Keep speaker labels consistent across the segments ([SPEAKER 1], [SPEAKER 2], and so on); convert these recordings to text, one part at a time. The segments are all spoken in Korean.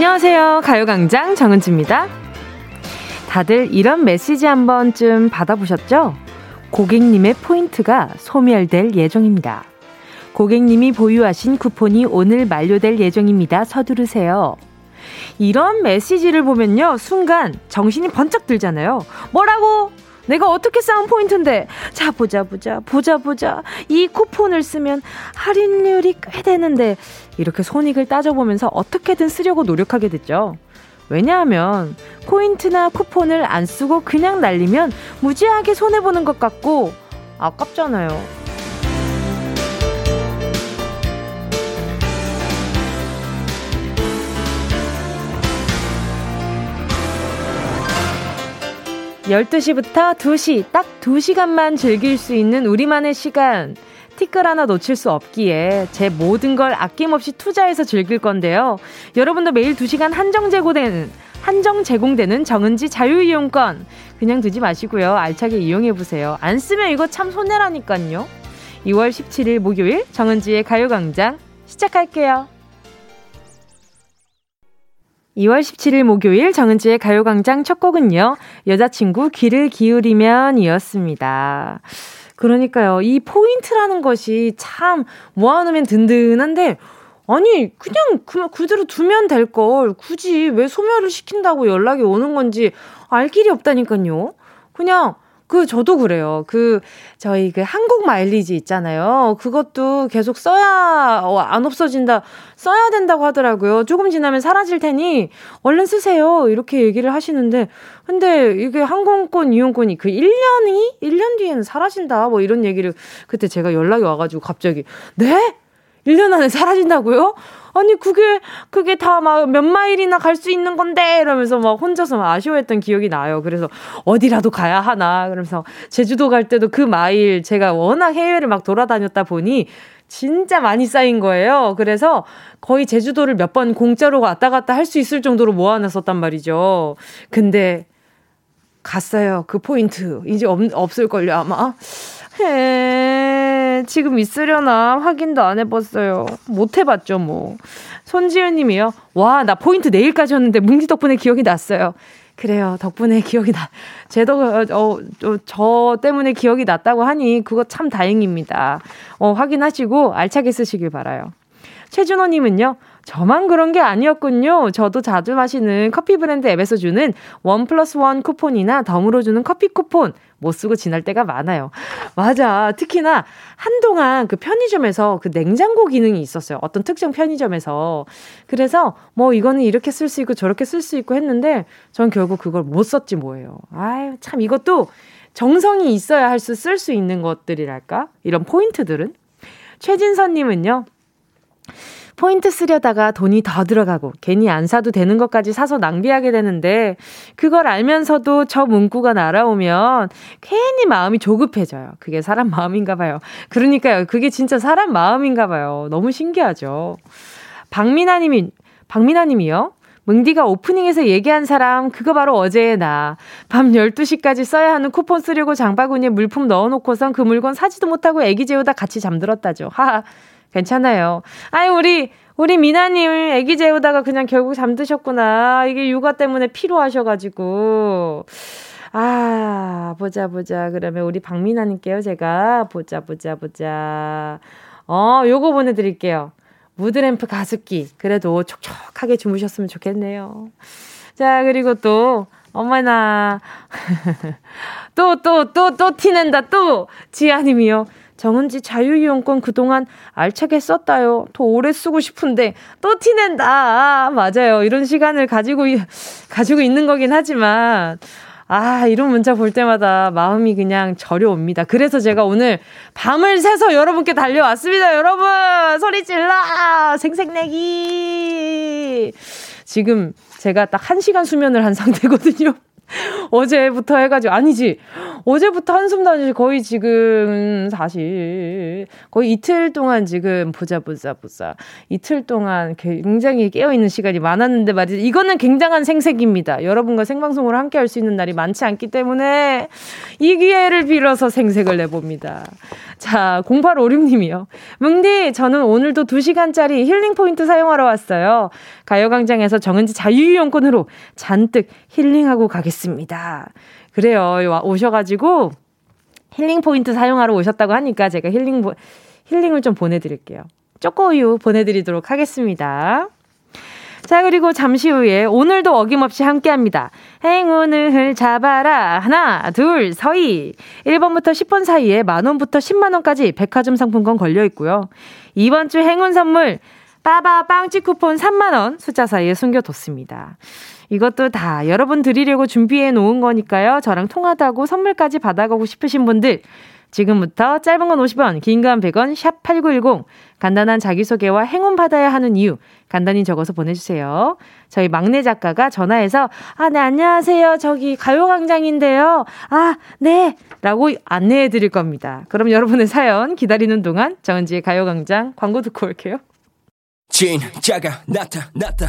[SPEAKER 1] 안녕하세요. 가요광장 정은지입니다. 다들 이런 메시지 한 번쯤 받아보셨죠? 고객님의 포인트가 소멸될 예정입니다. 고객님이 보유하신 쿠폰이 오늘 만료될 예정입니다. 서두르세요. 이런 메시지를 보면요, 순간 정신이 번쩍 들잖아요. 뭐라고? 내가 어떻게 쌓은 포인트인데. 자, 보자, 보자, 보자, 보자. 이 쿠폰을 쓰면 할인율이 꽤 되는데. 이렇게 손익을 따져보면서 어떻게든 쓰려고 노력하게 됐죠. 왜냐하면 포인트나 쿠폰을 안 쓰고 그냥 날리면 무지하게 손해보는 것 같고 아깝잖아요. 12시부터 2시, 딱 2시간만 즐길 수 있는 우리만의 시간. 티끌 하나 놓칠 수 없기에 제 모든 걸 아낌없이 투자해서 즐길 건데요. 여러분도 매일 2시간 한정 제공되는, 한정 제공되는 정은지 자유이용권. 그냥 두지 마시고요. 알차게 이용해보세요. 안 쓰면 이거 참 손해라니까요. 2월 17일 목요일 정은지의 가요광장 시작할게요. 2월 17일 목요일 정은지의 가요광장 첫 곡은요. 여자친구 귀를 기울이면 이었습니다. 그러니까요. 이 포인트라는 것이 참 모아놓으면 든든한데, 아니, 그냥 그, 그대로 두면 될 걸. 굳이 왜 소멸을 시킨다고 연락이 오는 건지 알 길이 없다니까요. 그냥 그 저도 그래요. 그 저희 그 한국 마일리지 있잖아요. 그것도 계속 써야 어, 안 없어진다. 써야 된다고 하더라고요. 조금 지나면 사라질 테니 얼른 쓰세요. 이렇게 얘기를 하시는데 근데 이게 항공권 이용권이 그 1년이 1년 뒤에는 사라진다. 뭐 이런 얘기를 그때 제가 연락이 와 가지고 갑자기 네? 1년 안에 사라진다고요? 아니, 그게, 그게 다 막 몇 마일이나 갈 수 있는 건데! 이러면서 막 혼자서 막 아쉬워했던 기억이 나요. 그래서 어디라도 가야 하나. 그러면서 제주도 갈 때도 그 마일 제가 워낙 해외를 막 돌아다녔다 보니 진짜 많이 쌓인 거예요. 그래서 거의 제주도를 몇 번 공짜로 왔다 갔다 할 수 있을 정도로 모아놨었단 말이죠. 근데 갔어요. 그 포인트. 이제 없, 없을걸요, 아마. 해. 지금 있으려나 확인도 안 해봤어요. 못 해봤죠, 뭐. 손지은 님이요. 와, 나 포인트 내일까지 였는데 뭉지 덕분에 기억이 났어요. 그래요. 덕분에 기억이 나. 제도, 어, 어, 저 때문에 기억이 났다고 하니 그거 참 다행입니다. 어, 확인하시고 알차게 쓰시길 바라요. 최준호 님은요. 저만 그런 게 아니었군요. 저도 자주 마시는 커피 브랜드 앱에서 주는 원 플러스 원 쿠폰이나 덤으로 주는 커피 쿠폰 못 쓰고 지날 때가 많아요. 맞아. 특히나 한동안 그 편의점에서 그 냉장고 기능이 있었어요. 어떤 특정 편의점에서. 그래서 뭐 이거는 이렇게 쓸 수 있고 저렇게 쓸 수 있고 했는데 전 결국 그걸 못 썼지 뭐예요. 아유, 참 이것도 정성이 있어야 할 수 쓸 수 있는 것들이랄까? 이런 포인트들은. 최진선님은요. 포인트 쓰려다가 돈이 더 들어가고 괜히 안 사도 되는 것까지 사서 낭비하게 되는데 그걸 알면서도 저 문구가 날아오면 괜히 마음이 조급해져요. 그게 사람 마음인가 봐요. 그러니까요. 그게 진짜 사람 마음인가 봐요. 너무 신기하죠. 박민아 님이 박민아 님이요. 뭉디가 오프닝에서 얘기한 사람, 그거 바로 어제의 나. 밤 12시까지 써야 하는 쿠폰 쓰려고 장바구니에 물품 넣어놓고선 그 물건 사지도 못하고 애기 재우다 같이 잠들었다죠. 하하. 괜찮아요. 아이, 우리, 우리 미나님 애기 재우다가 그냥 결국 잠드셨구나. 이게 육아 때문에 피로하셔가지고. 아, 보자, 보자. 그러면 우리 박미나님께요, 제가. 보자, 보자, 보자. 어, 요거 보내드릴게요. 무드램프 가습기. 그래도 촉촉하게 주무셨으면 좋겠네요. 자, 그리고 또, 어머나. 또, 또, 또, 또 티낸다, 또! 지아님이요. 정은지 자유이용권 그동안 알차게 썼다요. 더 오래 쓰고 싶은데 또 티낸다. 아, 맞아요. 이런 시간을 가지고 가지고 있는 거긴 하지만 아, 이런 문자 볼 때마다 마음이 그냥 저려옵니다. 그래서 제가 오늘 밤을 새서 여러분께 달려왔습니다. 여러분! 소리 질러! 생색내기! 지금 제가 딱 1시간 수면을 한 상태거든요. 어제부터 해가지고, 아니지. 어제부터 한숨도 안 쉬지. 거의 지금, 사실, 거의 이틀 동안 지금, 보자, 보자, 보자. 이틀 동안 굉장히 깨어있는 시간이 많았는데 말이죠. 이거는 굉장한 생색입니다. 여러분과 생방송으로 함께 할 수 있는 날이 많지 않기 때문에, 이 기회를 빌어서 생색을 내봅니다. 자, 0856님이요. 뭉디, 저는 오늘도 2시간짜리 힐링 포인트 사용하러 왔어요. 가요광장에서 정은지 자유이용권으로 잔뜩 힐링하고 가겠습니다. 그래요. 오셔가지고 힐링 포인트 사용하러 오셨다고 하니까 제가 힐링, 힐링을 좀 보내드릴게요. 초코우유 보내드리도록 하겠습니다. 자, 그리고 잠시 후에 오늘도 어김없이 함께 합니다. 행운을 잡아라. 하나, 둘, 서희. 1번부터 10번 사이에 만원부터 10만원까지 백화점 상품권 걸려 있고요. 이번 주 행운 선물, 빠바 빵집 쿠폰 3만원 숫자 사이에 숨겨뒀습니다. 이것도 다 여러분 드리려고 준비해 놓은 거니까요. 저랑 통하다고 선물까지 받아가고 싶으신 분들, 지금부터 짧은 건 50원, 긴 건 100원, 샵 8910. 간단한 자기소개와 행운 받아야 하는 이유 간단히 적어서 보내주세요. 저희 막내 작가가 전화해서 아, 네, 안녕하세요. 저기 가요광장인데요. 아, 네. 라고 안내해 드릴 겁니다. 그럼 여러분의 사연 기다리는 동안 정은지의 가요광장 광고 듣고 올게요. 진짜가 나타났다.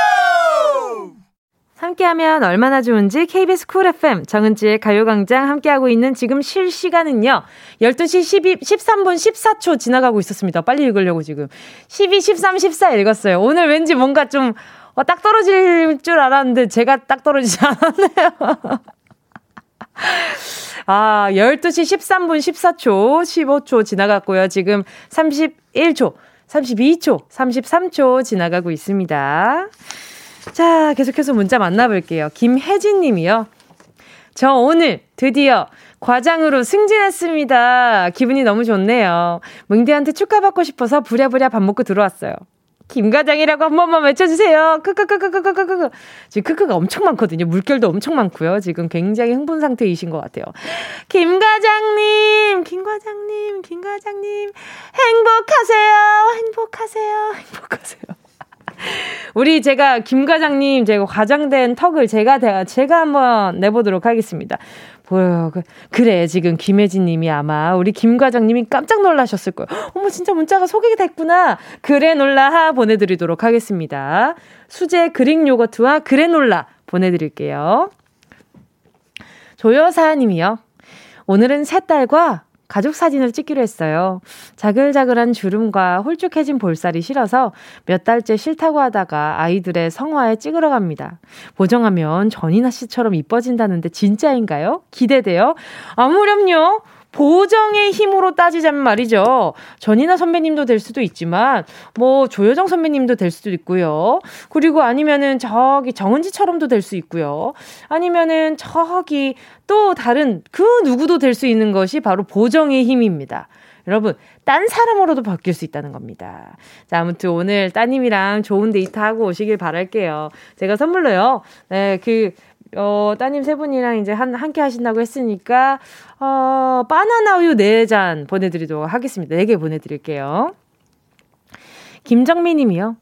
[SPEAKER 1] 함께하면 얼마나 좋은지 KBS 쿨 FM 정은지의 가요광장 함께하고 있는 지금 실시간은요 12시 12, 13분 14초 지나가고 있었습니다 빨리 읽으려고 지금 12, 13, 14 읽었어요 오늘 왠지 뭔가 좀딱 어, 떨어질 줄 알았는데 제가 딱 떨어지지 않았네요 아, 12시 13분 14초, 15초 지나갔고요. 지금 31초, 32초, 33초 지나가고 있습니다. 자, 계속해서 문자 만나볼게요. 김혜진 님이요. 저 오늘 드디어 과장으로 승진했습니다. 기분이 너무 좋네요. 뭉디한테 축하받고 싶어서 부랴부랴 밥 먹고 들어왔어요. 김과장이라고 한 번만 외쳐주세요. 크크크크크크크크. 지금 크크가 엄청 많거든요. 물결도 엄청 많고요. 지금 굉장히 흥분 상태이신 것 같아요. 김과장님, 김과장님, 김과장님, 행복하세요. 행복하세요. 행복하세요. 우리 제가 김 과장님 제가 과장된 턱을 제가 제가 한번 내보도록 하겠습니다. 보여. 그, 그래, 지금 김혜진 님이 아마 우리 김 과장님이 깜짝 놀라셨을 거예요. 어머, 진짜 문자가 소개가 됐구나. 그래놀라 보내드리도록 하겠습니다. 수제 그릭 요거트와 그래놀라 보내드릴게요. 조여사 님이요. 오늘은 새 딸과 가족 사진을 찍기로 했어요. 자글자글한 주름과 홀쭉해진 볼살이 싫어서 몇 달째 싫다고 하다가 아이들의 성화에 찍으러 갑니다. 보정하면 전이나 씨처럼 이뻐진다는데 진짜인가요? 기대돼요? 아무렴요. 보정의 힘으로 따지자면 말이죠. 전이나 선배님도 될 수도 있지만, 뭐, 조여정 선배님도 될 수도 있고요. 그리고 아니면은 저기 정은지처럼도 될 수 있고요. 아니면은 저기 또 다른 그 누구도 될 수 있는 것이 바로 보정의 힘입니다. 여러분, 딴 사람으로도 바뀔 수 있다는 겁니다. 자, 아무튼 오늘 따님이랑 좋은 데이트 하고 오시길 바랄게요. 제가 선물로요, 네, 그, 어, 따님 세 분이랑 이제 한, 함께 하신다고 했으니까, 어, 바나나 우유 4잔 보내드리도록 하겠습니다. 4개 보내드릴게요. 김정민 님이요.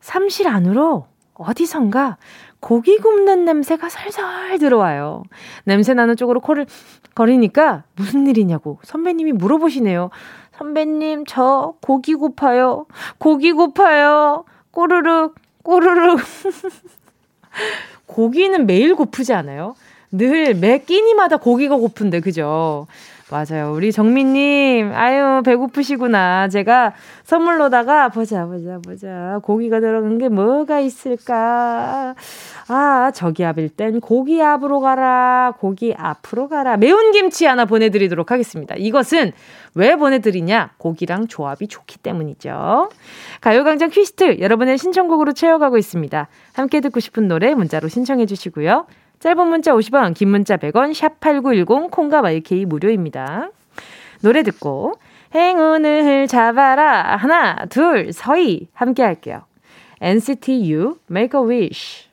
[SPEAKER 1] 삼실 안으로 어디선가 고기 굽는 냄새가 살살 들어와요. 냄새 나는 쪽으로 코를 거리니까 무슨 일이냐고 선배님이 물어보시네요. 선배님, 저 고기 고파요. 고기 고파요. 꼬르륵, 꼬르륵. 고기는 매일 고프지 않아요? 늘 매 끼니마다 고기가 고픈데, 그죠? 맞아요. 우리 정민님, 아유, 배고프시구나. 제가 선물로다가, 보자, 보자, 보자. 고기가 들어간 게 뭐가 있을까? 아, 저기 앞일 땐 고기 앞으로 가라. 고기 앞으로 가라. 매운 김치 하나 보내드리도록 하겠습니다. 이것은 왜 보내드리냐? 고기랑 조합이 좋기 때문이죠. 가요광장 퀴스트 여러분의 신청곡으로 채워가고 있습니다. 함께 듣고 싶은 노래 문자로 신청해 주시고요. 짧은 문자 50원, 긴 문자 100원, 샵 8910, 콩과 마이케이 무료입니다. 노래 듣고 행운을 잡아라. 하나, 둘, 서희. 함께 할게요. NCT U, Make a Wish.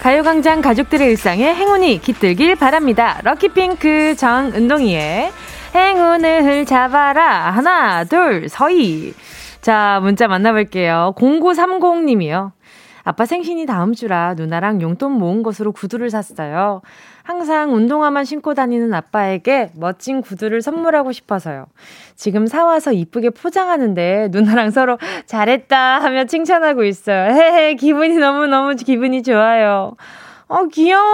[SPEAKER 1] 가요광장 가족들의 일상에 행운이 깃들길 바랍니다. 럭키핑크 정은동이의 행운을 잡아라. 하나, 둘, 서희. 자, 문자 만나볼게요. 0930님이요. 아빠 생신이 다음 주라 누나랑 용돈 모은 것으로 구두를 샀어요. 항상 운동화만 신고 다니는 아빠에게 멋진 구두를 선물하고 싶어서요. 지금 사와서 이쁘게 포장하는데 누나랑 서로 잘했다 하며 칭찬하고 있어요. 헤헤, 기분이 너무너무 기분이 좋아요. 어, 귀여워.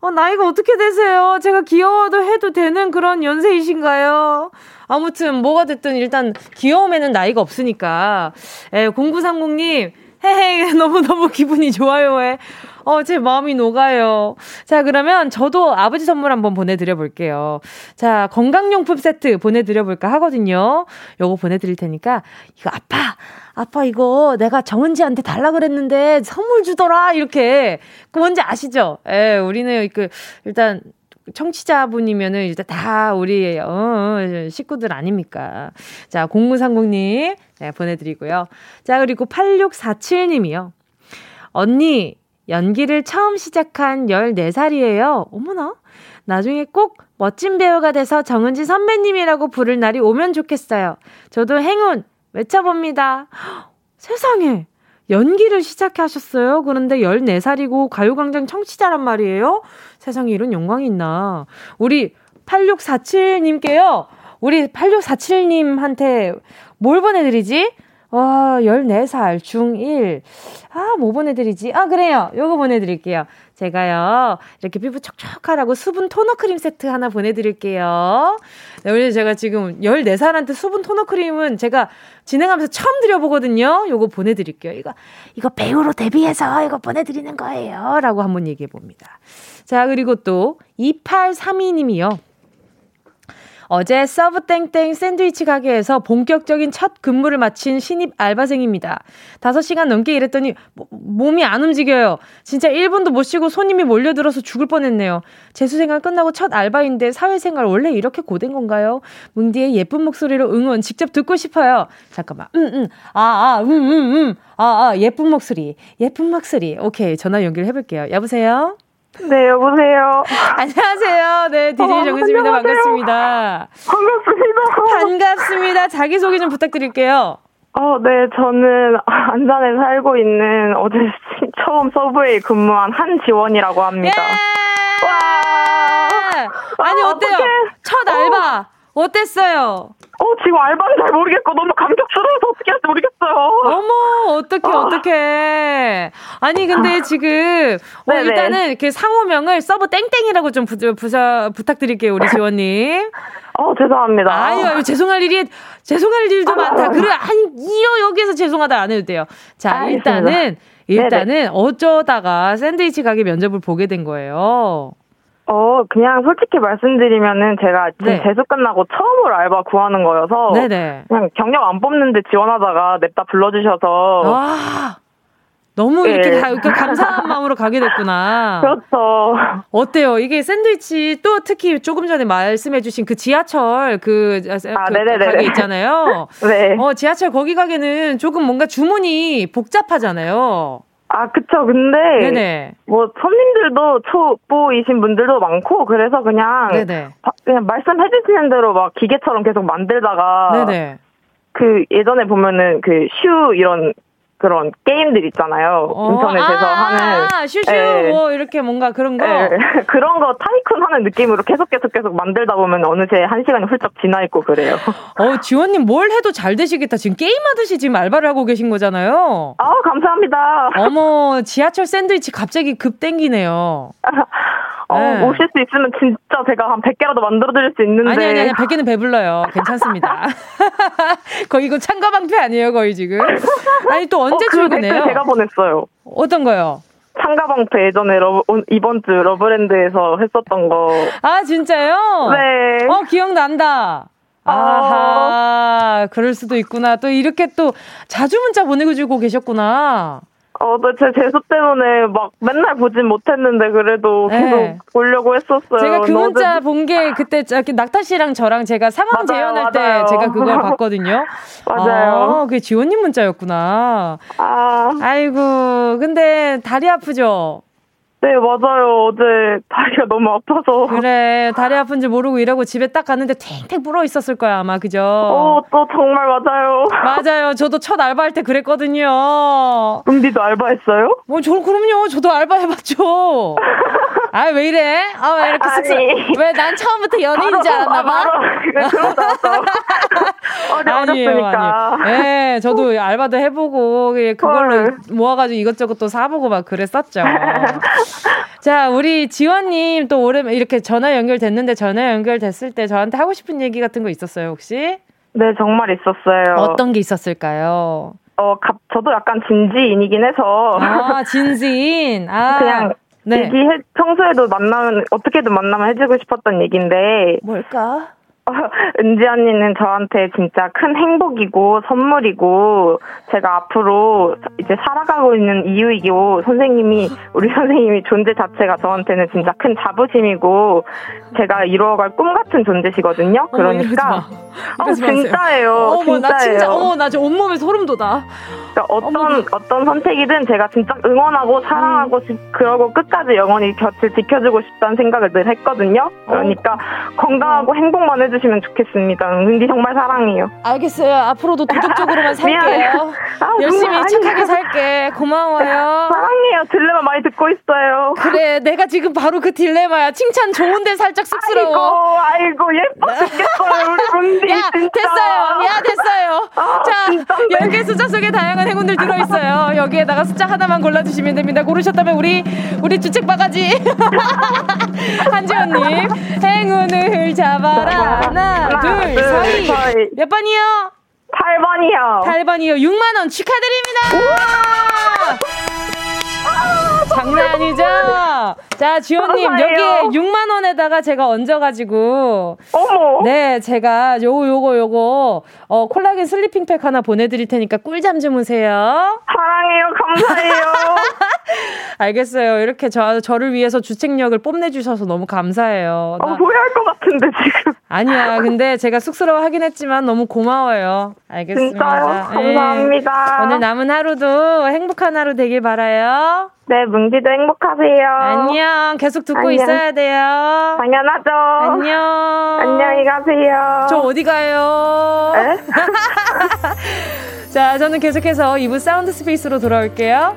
[SPEAKER 1] 어, 나이가 어떻게 되세요? 제가 귀여워도 해도 되는 그런 연세이신가요? 아무튼 뭐가 됐든 일단 귀여움에는 나이가 없으니까. 에, 0930님, 헤헤, 너무너무 기분이 좋아요. 해. 어, 제 마음이 녹아요. 자, 그러면 저도 아버지 선물 한번 보내드려 볼게요. 자, 건강용품 세트 보내드려 볼까 하거든요. 요거 보내드릴 테니까, 이거 아빠! 아빠 이거 내가 정은지한테 달라 그랬는데 선물 주더라! 이렇게. 그 뭔지 아시죠? 예, 우리는 그, 일단, 청취자분이면은 일단 다 우리 어, 식구들 아닙니까? 자, 0930님 네, 보내드리고요. 자, 그리고 8647님이요. 언니, 연기를 처음 시작한 14살이에요. 어머나? 나중에 꼭 멋진 배우가 돼서 정은지 선배님이라고 부를 날이 오면 좋겠어요. 저도 행운 외쳐봅니다. 세상에! 연기를 시작하셨어요? 그런데 14살이고 가요광장 청취자란 말이에요? 세상에 이런 영광이 있나. 우리 8647님께요. 우리 8647님한테 뭘 보내드리지? 와, 14살, 중1. 아, 뭐 보내드리지? 아, 그래요. 요거 보내드릴게요. 제가요, 이렇게 피부 촉촉하라고 수분 토너 크림 세트 하나 보내드릴게요. 네, 원래 제가 지금 14살한테 수분 토너 크림은 제가 진행하면서 처음 드려보거든요. 요거 보내드릴게요. 이거, 이거 배우로 데뷔해서 이거 보내드리는 거예요. 라고 한번 얘기해 봅니다. 자, 그리고 또, 2832님이요. 어제 서브땡땡 샌드위치 가게에서 본격적인 첫 근무를 마친 신입 알바생입니다. 5시간 넘게 일했더니 몸이 안 움직여요. 진짜 1분도 못 쉬고 손님이 몰려들어서 죽을 뻔했네요. 재수생활 끝나고 첫 알바인데 사회생활 원래 이렇게 고된 건가요? 뭉디의 예쁜 목소리로 응원 직접 듣고 싶어요. 잠깐만. 음, 음. 아, 아, 음, 음, 음. 아, 아, 예쁜 목소리. 예쁜 목소리. 오케이. 전화 연결해 볼게요. 여보세요?
[SPEAKER 2] 네, 여보세요.
[SPEAKER 1] 안녕하세요. 네, DJ 어, 정은지입니다. 반갑습니다.
[SPEAKER 2] 반갑습니다.
[SPEAKER 1] 반갑습니다. 자기소개 좀 부탁드릴게요.
[SPEAKER 2] 어, 네, 저는 안산에 살고 있는 어제 처음 서브웨이 근무한 한지원이라고 합니다. 예!
[SPEAKER 1] 와! 아니, 아, 어때요? 어떡해. 첫 알바. 어. 어땠어요?
[SPEAKER 2] 어, 지금 알바는 잘 모르겠고 너무 감격스러워서 어떻게 할지 모르겠어요.
[SPEAKER 1] 어머, 어떡해. 아니, 근데 아. 지금, 어, 일단은 그 상호명을 서브 땡땡이라고 좀 부, 부자, 부탁드릴게요, 우리 지원님.
[SPEAKER 2] 어, 죄송합니다.
[SPEAKER 1] 아유, 아유, 죄송할 일이, 죄송할 일도 아, 많다. 그래, 아니, 이어 여기에서 죄송하다 안 해도 돼요. 자, 알겠습니다. 일단은, 일단은 네네. 어쩌다가 샌드위치 가게 면접을 보게 된 거예요.
[SPEAKER 2] 어, 그냥 솔직히 말씀드리면은 제가 네. 재수 끝나고 처음으로 알바 구하는 거여서 네네. 그냥 경력 안 뽑는데 지원하다가 냅다 불러주셔서 와.
[SPEAKER 1] 너무 네. 이렇게 가, 감사한 마음으로 가게 됐구나.
[SPEAKER 2] 그렇죠.
[SPEAKER 1] 어때요? 이게 샌드위치 또 특히 조금 전에 말씀해주신 그 지하철 그, 아, 그 가게 있잖아요.
[SPEAKER 2] 네.
[SPEAKER 1] 어 지하철 거기 가게는 조금 뭔가 주문이 복잡하잖아요.
[SPEAKER 2] 아, 그쵸. 근데, 네네. 뭐, 손님들도 초보이신 분들도 많고, 그래서 그냥, 네네. 그냥 말씀해 주시는 대로 막 기계처럼 계속 만들다가, 네네. 그 예전에 보면은 그 슈 이런 그런 게임들 있잖아요. 어, 인터넷에서 아, 하는.
[SPEAKER 1] 슈슈, 네. 뭐, 이렇게 뭔가 그런 거? 네.
[SPEAKER 2] 그런 거 타이쿤 하는 느낌으로 계속 계속 계속 만들다 보면 어느새 한 시간이 훌쩍 지나 있고 그래요.
[SPEAKER 1] 어, 지원님 뭘 해도 잘 되시겠다. 지금 게임 하듯이 지금 알바를 하고 계신 거잖아요.
[SPEAKER 2] 아, 감사합니다.
[SPEAKER 1] 어머, 지하철 샌드위치 갑자기 급 땡기네요.
[SPEAKER 2] 어, 네. 오실 수 있으면 진짜 제가 한 100개라도 만들어 드릴 수 있는데.
[SPEAKER 1] 아니, 아니, 아니, 100개는 배불러요. 괜찮습니다. 거의 이거 창과 방패 아니에요, 거의 지금. 아니, 또 언제 어, 그 출근해요?
[SPEAKER 2] 제가 보냈어요.
[SPEAKER 1] 어떤 거요?
[SPEAKER 2] 창과 방패 예전에 러브, 이번 주 러브랜드에서 했었던 거.
[SPEAKER 1] 아, 진짜요?
[SPEAKER 2] 네.
[SPEAKER 1] 어, 기억난다. 어. 아하, 그럴 수도 있구나. 또 이렇게 또 자주 문자 보내고 주고 계셨구나.
[SPEAKER 2] 어, 네, 제 재수 때문에 막 맨날 보진 못했는데 그래도 네. 계속 네. 보려고 했었어요.
[SPEAKER 1] 제가 그 문자 본 게 그때 낙타 씨랑 저랑 제가 상황 맞아요, 재연할 맞아요. 때 제가 그걸 봤거든요.
[SPEAKER 2] 맞아요.
[SPEAKER 1] 아, 그게 지원님 문자였구나. 아. 아이고, 근데 다리 아프죠?
[SPEAKER 2] 네, 맞아요. 어제 다리가 너무 아파서.
[SPEAKER 1] 그래, 다리 아픈지 모르고 이러고 집에 딱 갔는데 탱탱 불어 있었을 거야, 아마, 그죠?
[SPEAKER 2] 어, 또 정말 맞아요.
[SPEAKER 1] 맞아요. 저도 첫 알바할 때 그랬거든요.
[SPEAKER 2] 은비도 알바했어요?
[SPEAKER 1] 뭐, 저, 그럼요. 저도 알바해봤죠. 아, 왜 이래? 아, 왜 이렇게 쓱쓱. 왜난 처음부터 연예인인 줄 알았나 봐?
[SPEAKER 2] 어제 아니에요.
[SPEAKER 1] 아니에요. 네, 저도 알바도 해보고, 그걸로 헐. 모아가지고 이것저것 또 사보고 막 그랬었죠. 자, 우리 지원님 또 오랜 이렇게 전화 연결됐는데 전화 연결됐을 때 저한테 하고 싶은 얘기 같은 거 있었어요, 혹시?
[SPEAKER 2] 네, 정말 있었어요.
[SPEAKER 1] 어떤 게 있었을까요?
[SPEAKER 2] 어, 갑, 저도 약간 진지인이긴 해서.
[SPEAKER 1] 아, 진지인? 아.
[SPEAKER 2] 그냥 네. 얘기해, 평소에도 만나면, 어떻게든 만나면 해주고 싶었던 얘기인데.
[SPEAKER 1] 뭘까?
[SPEAKER 2] 은지 언니는 저한테 진짜 큰 행복이고 선물이고 제가 앞으로 이제 살아가고 있는 이유이고 선생님이 우리 선생님이 존재 자체가 저한테는 진짜 큰 자부심이고 제가 이루어갈 꿈 같은 존재시거든요. 그러니까 어, 진짜예요. 어머 진짜예요. 나 진짜
[SPEAKER 1] 어머 나 지금 온몸에 소름 돋아.
[SPEAKER 2] 그러니까 어떤 어머. 어떤 선택이든 제가 진짜 응원하고 사랑하고 음. 그러고 끝까지 영원히 곁을 지켜주고 싶다는 생각을 늘 했거든요. 그러니까 어. 건강하고 행복만 해주. 해주시면 좋겠습니다. 은디 정말 사랑해요.
[SPEAKER 1] 알겠어요. 앞으로도 도덕적으로만 살게요. 아, 열심히. 착하게 살게. 고마워요.
[SPEAKER 2] 사랑해요. 딜레마 많이 듣고 있어요.
[SPEAKER 1] 그래, 내가 지금 바로 그 딜레마야. 칭찬 좋은데 살짝 쑥스러워.
[SPEAKER 2] 아이고, 아이고 예뻐 죽겠어요. 우리 은디.
[SPEAKER 1] 야, 진짜. 됐어요. 야, 됐어요. 아, 자, 10개 숫자 속에 다양한 행운들 들어있어요. 여기에다가 숫자 하나만 골라주시면 됩니다. 고르셨다면 우리, 우리 주책 바가지. 한지원님, 행운을 잡아라. 하나, 하나 둘, 둘, 서희. 서희. 몇 번이요?
[SPEAKER 2] 8번이요.
[SPEAKER 1] 8번이요. 6만원 축하드립니다! 장난 아니죠? 자, 지호님, 여기에 6만원에다가 제가 얹어가지고.
[SPEAKER 2] 어머.
[SPEAKER 1] 네, 제가 요거, 요거, 요거, 어, 콜라겐 슬리핑팩 하나 보내드릴 테니까 꿀잠 주무세요.
[SPEAKER 2] 사랑해요. 감사해요.
[SPEAKER 1] 알겠어요. 이렇게 저, 저를 위해서 주책력을 뽐내주셔서 너무 감사해요.
[SPEAKER 2] 어, 후회할 것 같은데, 지금.
[SPEAKER 1] 아니야. 근데 제가 쑥스러워 하긴 했지만 너무 고마워요. 알겠습니다.
[SPEAKER 2] 진짜요? 감사합니다.
[SPEAKER 1] 네. 오늘 남은 하루도 행복한 하루 되길 바라요.
[SPEAKER 2] 네, 뭉디도 행복하세요.
[SPEAKER 1] 안녕. 계속 듣고 안녕. 있어야 돼요.
[SPEAKER 2] 당연하죠.
[SPEAKER 1] 안녕.
[SPEAKER 2] 안녕히 가세요.
[SPEAKER 1] 저 어디 가요? 자, 저는 계속해서 2부 사운드 스페이스로 돌아올게요.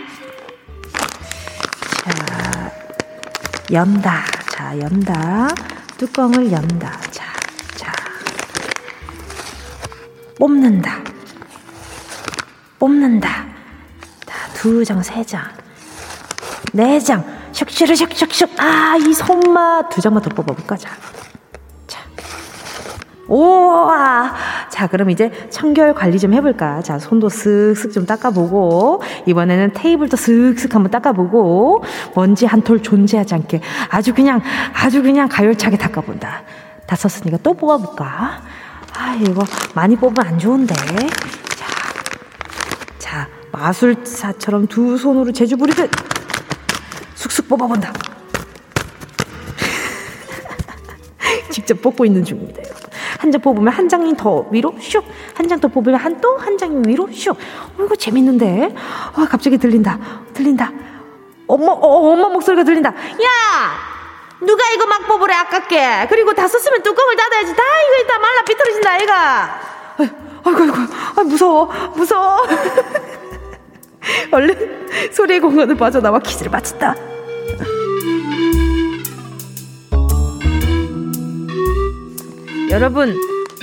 [SPEAKER 1] 연다. 자, 연다. 뚜껑을 연다. 자, 자. 뽑는다. 뽑는다. 자, 두 장, 세 장. 네 장. 슉슉 슉슉슉. 아, 이 손맛. 두 장만 더 뽑아볼까? 자. 우와! 자, 그럼 이제 청결 관리 좀 해볼까? 자, 손도 쓱쓱 좀 닦아보고, 이번에는 테이블도 쓱쓱 한번 닦아보고, 먼지 한 톨 존재하지 않게 아주 그냥, 아주 그냥 가열차게 닦아본다. 다 썼으니까 또 뽑아볼까? 아, 이거 많이 뽑으면 안 좋은데. 자, 자, 마술사처럼 두 손으로 제주부리듯 쑥쑥 뽑아본다. 직접 뽑고 있는 중입니다. 한 장 뽑으면 한 장이 더 위로 슉. 한 장 더 뽑으면 한 또한 장이 위로 슉. 어, 이거 재밌는데. 아, 갑자기 들린다. 들린다. 엄마, 어, 엄마 목소리가 들린다. 야! 누가 이거 막 뽑으래 아깝게 그리고 다 썼으면 뚜껑을 닫아야지 다 이거 이따 말라 비틀어진다 아이가 아이고 아이고 아 무서워 무서워 얼른 소리의 공간을 빠져나와 퀴즈를 마친다 여러분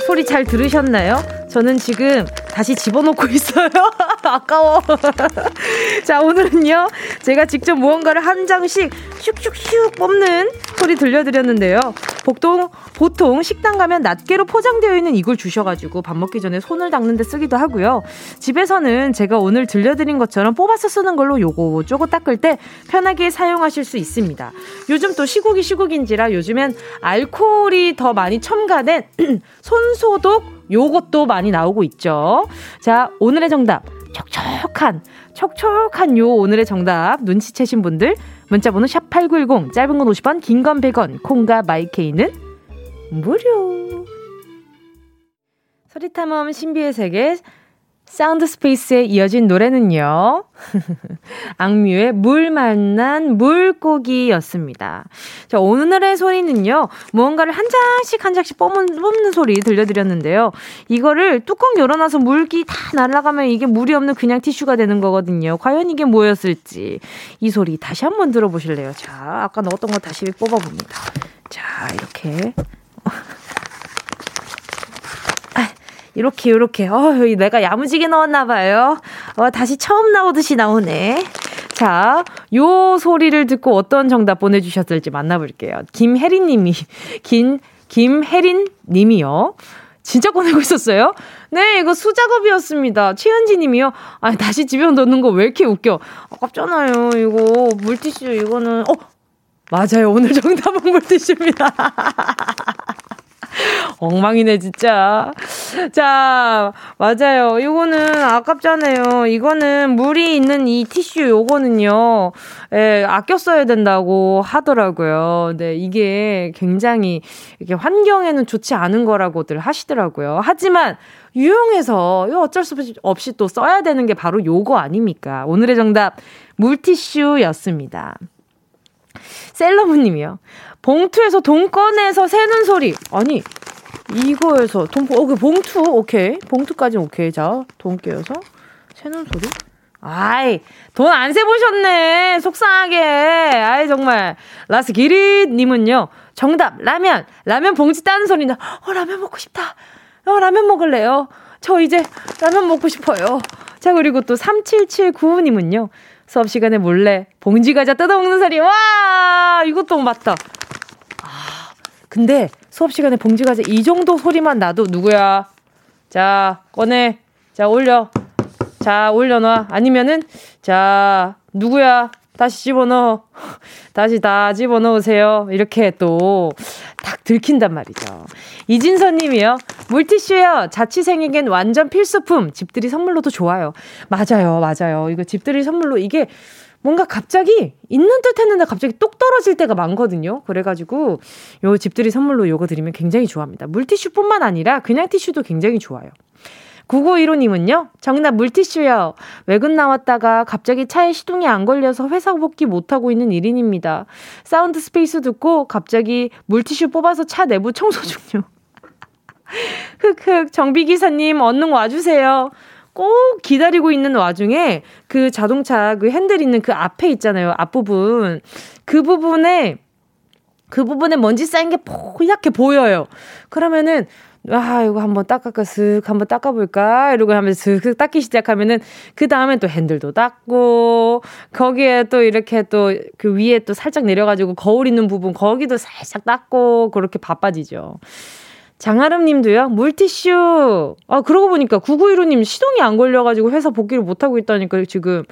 [SPEAKER 1] 소리 잘 들으셨나요? 저는 지금 다시 집어넣고 있어요. 아까워. 자, 오늘은요, 제가 직접 무언가를 한 장씩 슉슉슉 뽑는 소리 들려드렸는데요. 보통, 보통 식당 가면 낱개로 포장되어 있는 이걸 주셔가지고 밥 먹기 전에 손을 닦는데 쓰기도 하고요. 집에서는 제가 오늘 들려드린 것처럼 뽑아서 쓰는 걸로 요거 쪼고 닦을 때 편하게 사용하실 수 있습니다. 요즘 또 시국이 시국인지라 요즘엔 알코올이 더 많이 첨가된 손소독 요것도 많이 나오고 있죠. 자, 오늘의 정답. 촉촉한, 촉촉한 요 오늘의 정답 눈치채신 분들 문자번호 샵 8910 짧은 건 50원 긴 건 100원 콩과 마이케이는 무료 소리탐험 신비의 세계 사운드 스페이스에 이어진 노래는요. 악뮤의 물 만난 물고기였습니다. 자, 오늘의 소리는요. 무언가를 한 장씩 한 장씩 뽑는, 뽑는 소리 들려드렸는데요. 이거를 뚜껑 열어놔서 물기 다 날아가면 이게 물이 없는 그냥 티슈가 되는 거거든요. 과연 이게 뭐였을지. 이 소리 다시 한번 들어보실래요? 자, 아까 넣었던 거 다시 뽑아봅니다. 자, 이렇게. 이렇게 이렇게 어 내가 야무지게 넣었나 봐요. 어 다시 처음 나오듯이 나오네. 자, 요 소리를 듣고 어떤 정답 보내주셨을지 만나볼게요. 김혜린 님이, 긴, 김혜린 님이요. 진짜 꺼내고 있었어요? 네, 이거 수작업이었습니다. 최현지 님이요. 아, 다시 집에 넣는 거 왜 이렇게 웃겨? 아깝잖아요. 이거 물티슈 이거는 어, 맞아요. 오늘 정답은 물티슈입니다. 엉망이네, 진짜. 자, 맞아요. 이거는 아깝잖아요. 이거는 물이 있는 이 티슈 요거는요, 예, 아껴 써야 된다고 하더라고요. 네, 이게 굉장히 이게 환경에는 좋지 않은 거라고들 하시더라고요. 하지만, 유용해서 어쩔 수 없이 또 써야 되는 게 바로 요거 아닙니까? 오늘의 정답, 물티슈였습니다. 셀러브님이요. 봉투에서 돈 꺼내서 세는 소리. 아니, 이거에서 돈, 어, 그 봉투, 오케이. 봉투까지 오케이. 자, 돈 깨어서 세는 소리. 아이, 돈 안 세보셨네. 속상하게. 아이, 정말. 라스 기릿님은요, 정답, 라면. 라면 봉지 따는 소리나. 어, 라면 먹고 싶다. 어, 라면 먹을래요. 저 이제 라면 먹고 싶어요. 자, 그리고 또 3779님은요, 수업 시간에 몰래 봉지 과자 뜯어먹는 소리. 와! 이것도 맞다. 아, 근데 수업 시간에 봉지 과자 이 정도 소리만 나도 누구야? 자, 꺼내. 자, 올려. 자, 올려놔. 아니면은, 자, 누구야? 다시 집어넣어. 다시 다 집어넣으세요. 이렇게 또 딱 들킨단 말이죠. 이진선 님이요. 물티슈요. 자취생에겐 완전 필수품. 집들이 선물로도 좋아요. 맞아요. 맞아요. 이거 집들이 선물로 이게 뭔가 갑자기 있는 듯 했는데 갑자기 똑 떨어질 때가 많거든요. 그래가지고 요 집들이 선물로 요거 드리면 굉장히 좋아합니다. 물티슈뿐만 아니라 그냥 티슈도 굉장히 좋아요. 9915님은요, 정답 물티슈요. 외근 나왔다가 갑자기 차에 시동이 안 걸려서 회사 복귀 못하고 있는 1인입니다. 사운드 스페이스 듣고 갑자기 물티슈 뽑아서 차 내부 청소 중이요. 흑흑, 정비기사님, 얼른 와주세요. 꼭 기다리고 있는 와중에 그 자동차 그 핸들 있는 그 앞에 있잖아요. 앞부분. 그 부분에 그 부분에 먼지 쌓인 게 포얗게 보여요. 그러면은 아, 이거 한번 닦아까 슥 한번 닦아 볼까? 이러고 하면서 슥슥 닦기 시작하면은, 그 다음엔 또 핸들도 닦고, 거기에 또 이렇게 또 그 위에 또 살짝 내려 가지고 거울 있는 부분, 거기도 살짝 닦고, 그렇게 바빠지죠. 장아름 님도요, 물티슈. 아, 그러고 보니까 9915님 시동이 안 걸려가지고 회사 복귀를 못하고 있다니까 지금.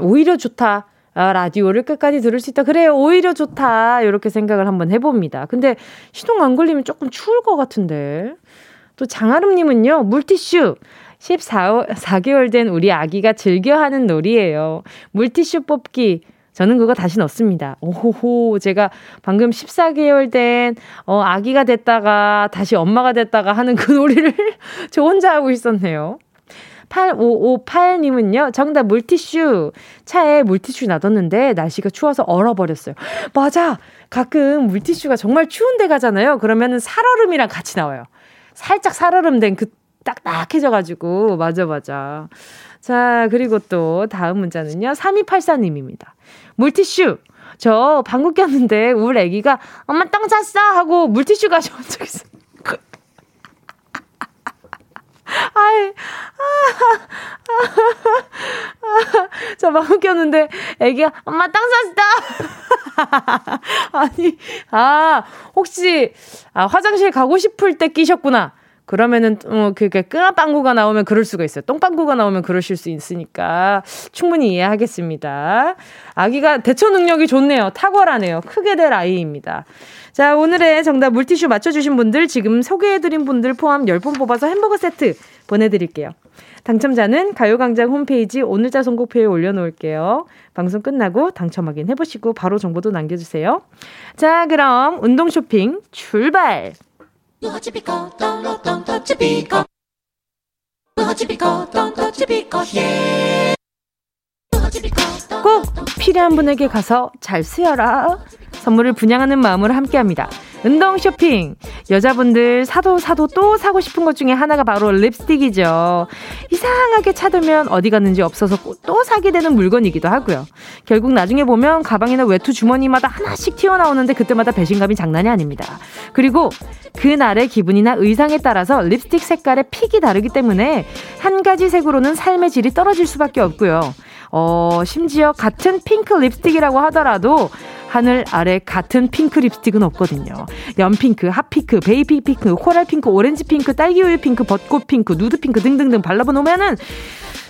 [SPEAKER 1] 오히려 좋다. 아, 라디오를 끝까지 들을 수 있다. 그래요. 오히려 좋다. 이렇게 생각을 한번 해봅니다. 근데 시동 안 걸리면 조금 추울 것 같은데. 또 장아름님은요, 물티슈. 14, 4개월 된 우리 아기가 즐겨 하는 놀이에요. 물티슈 뽑기. 저는 그거 다시 넣습니다. 오호호, 제가 방금 14개월 된, 어, 아기가 됐다가, 다시 엄마가 됐다가 하는 그 놀이를 저 혼자 하고 있었네요. 8558님은요, 정답 물티슈. 차에 물티슈 놔뒀는데 날씨가 추워서 얼어버렸어요. 맞아! 가끔 물티슈가 정말 추운 데 가잖아요. 그러면은 살얼음이랑 같이 나와요. 살짝 살얼음 된 그 딱딱해져가지고. 맞아, 맞아. 자, 그리고 또 다음 문자는요, 3284님입니다. 물티슈! 저 방구 꼈는데 우리 애기가 엄마 똥 쌌어! 하고 물티슈 가져온 적 있어요. 아이, 아, 저 마음 꼈는데 애기가 엄마 땅 쌌다. 아니, 아, 혹시, 아, 화장실 가고 싶을 때 끼셨구나. 그러면은 어 그게 끈아빵구가 나오면 그럴 수가 있어요. 똥빵구가 나오면 그러실 수 있으니까 충분히 이해하겠습니다. 아기가 대처 능력이 좋네요. 탁월하네요. 크게 될 아이입니다. 자, 오늘의 정답 물티슈 맞춰주신 분들 지금 소개해드린 분들 포함 10분 뽑아서 햄버거 세트 보내드릴게요. 당첨자는 가요광장 홈페이지 오늘자 선곡표에 올려놓을게요. 방송 끝나고 당첨 확인 해보시고 바로 정보도 남겨주세요. 자, 그럼 운동 쇼핑 출발! ムハチピコトンロトンタッチピコ。ムハチピコトンタッチピコヒェー。 꼭 필요한 분에게 가서 잘 쓰여라. 선물을 분양하는 마음으로 함께 합니다. 운동 쇼핑. 여자분들 사도 사도 또 사고 싶은 것 중에 하나가 바로 립스틱이죠. 이상하게 찾으면 어디 갔는지 없어서 또 사게 되는 물건이기도 하고요. 결국 나중에 보면 가방이나 외투 주머니마다 하나씩 튀어나오는데 그때마다 배신감이 장난이 아닙니다. 그리고 그날의 기분이나 의상에 따라서 립스틱 색깔의 pick이 다르기 때문에 한 가지 색으로는 삶의 질이 떨어질 수밖에 없고요. 어, 심지어 같은 핑크 립스틱이라고 하더라도 하늘 아래 같은 핑크 립스틱은 없거든요. 연핑크, 핫핑크, 베이비 핑크, 코랄 핑크, 오렌지 핑크, 딸기 우유 핑크, 벚꽃 핑크, 누드 핑크 등등등 발라보놓으면은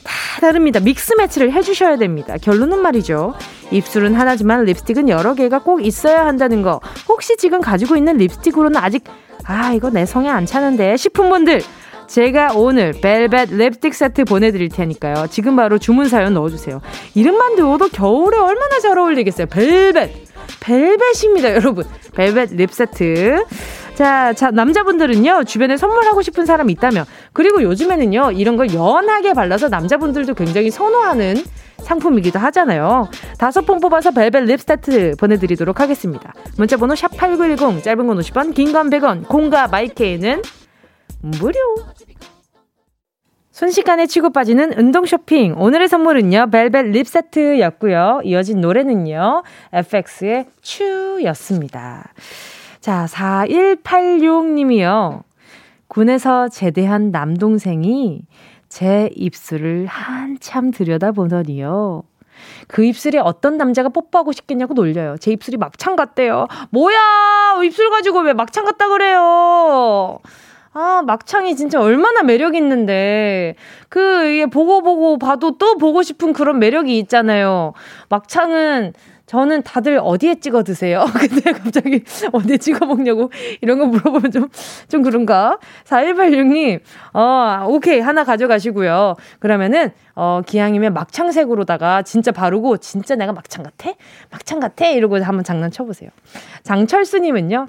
[SPEAKER 1] 다 다릅니다. mix match를 해주셔야 됩니다. 결론은 말이죠. 입술은 하나지만 립스틱은 여러 개가 꼭 있어야 한다는 거. 혹시 지금 가지고 있는 립스틱으로는 아직 아 이거 내 성에 안 차는데 싶은 분들 제가 오늘 벨벳 립스틱 세트 보내드릴 테니까요. 지금 바로 주문 사연 넣어주세요. 이름만 들어도 겨울에 얼마나 잘 어울리겠어요. 벨벳. 벨벳입니다, 여러분. 벨벳 립 세트. 자, 자, 남자분들은요, 주변에 선물하고 싶은 사람이 있다면, 그리고 요즘에는요, 이런 걸 연하게 발라서 남자분들도 굉장히 선호하는 상품이기도 하잖아요. 다섯 번 뽑아서 벨벳 lip 세트 보내드리도록 하겠습니다. 문자번호 샵8910, 짧은 건 50원, 긴 건 100원, 콩과 마이케이는 무료. 순식간에 치고 빠지는 운동 쇼핑. 오늘의 선물은요, 벨벳 lip 세트였고요. 이어진 노래는요, FX의 Chu였습니다. 자, 4186님이요. 군에서 제대한 남동생이 제 입술을 한참 들여다보더니요. 그 입술에 어떤 남자가 뽀뽀하고 싶겠냐고 놀려요. 제 입술이 막창 같대요. 뭐야! 입술 가지고 왜 막창 같다 그래요? 아, 막창이 진짜 얼마나 매력 있는데. 그, 이게 보고 보고 봐도 또 보고 싶은 그런 매력이 있잖아요. 막창은 저는 다들 어디에 찍어 드세요? 근데 갑자기 어디에 찍어 먹냐고 이런 거 물어보면 좀, 좀 그런가? 4186님, 어, 오케이. 하나 가져가시고요. 그러면은, 어, 기왕이면 막창색으로다가 진짜 바르고, 진짜 내가 막창 같아? 막창 같아? 이러고 한번 장난쳐보세요. 장철수님은요,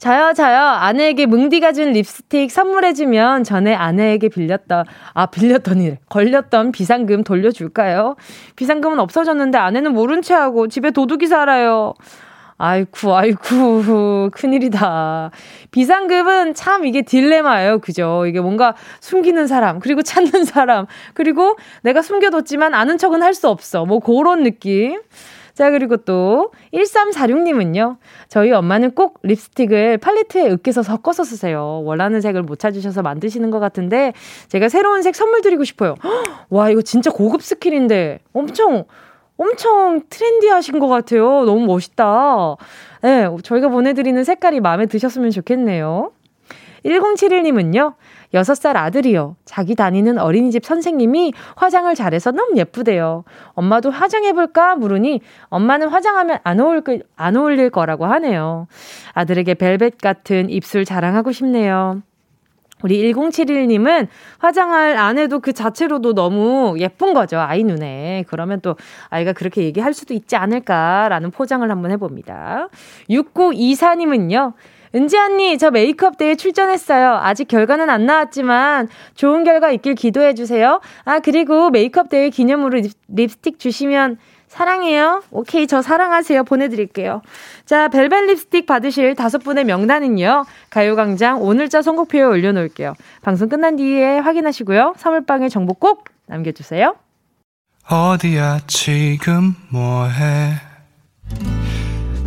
[SPEAKER 1] 저요, 저요. 아내에게 뭉디가 준 립스틱 선물해주면 전에 아내에게 빌렸던, 아, 빌렸던 일, 걸렸던 비상금 돌려줄까요? 비상금은 없어졌는데 아내는 모른 채 하고 집에 도둑이 살아요. 아이쿠, 아이쿠, 큰일이다. 비상금은 참 이게 딜레마예요. 그죠? 이게 뭔가 숨기는 사람, 그리고 찾는 사람, 그리고 내가 숨겨뒀지만 아는 척은 할 수 없어. 뭐, 그런 느낌. 자, 그리고 또 1346님은요. 저희 엄마는 꼭 립스틱을 팔레트에 으깨서 섞어서 쓰세요. 원하는 색을 못 찾으셔서 만드시는 것 같은데 제가 새로운 색 선물 드리고 싶어요. 와, 이거 진짜 고급 스킬인데 엄청 엄청 트렌디하신 것 같아요. 너무 멋있다. 네, 저희가 보내드리는 색깔이 마음에 드셨으면 좋겠네요. 1071님은요, 6살 아들이요. 자기 다니는 어린이집 선생님이 화장을 잘해서 너무 예쁘대요. 엄마도 화장해볼까? 물으니 엄마는 화장하면 안, 어울, 안 어울릴 거라고 하네요. 아들에게 벨벳 같은 입술 자랑하고 싶네요. 우리 1071님은 화장을 안 해도 그 자체로도 너무 예쁜 거죠. 아이 눈에. 그러면 또 아이가 그렇게 얘기할 수도 있지 않을까라는 포장을 한번 해봅니다. 6924님은요. 은지 언니, 저 메이크업 대회 출전했어요. 아직 결과는 안 나왔지만 좋은 결과 있길 기도해 주세요. 아, 그리고 메이크업 대회 기념으로 립스틱 주시면 사랑해요. 오케이, 저 사랑하세요. 보내드릴게요. 자, 벨벳 립스틱 받으실 다섯 분의 명단은요. 가요광장 오늘자 선곡표에 올려놓을게요. 방송 끝난 뒤에 확인하시고요. 선물방에 정보 꼭 남겨주세요.
[SPEAKER 3] 어디야, 지금 뭐해?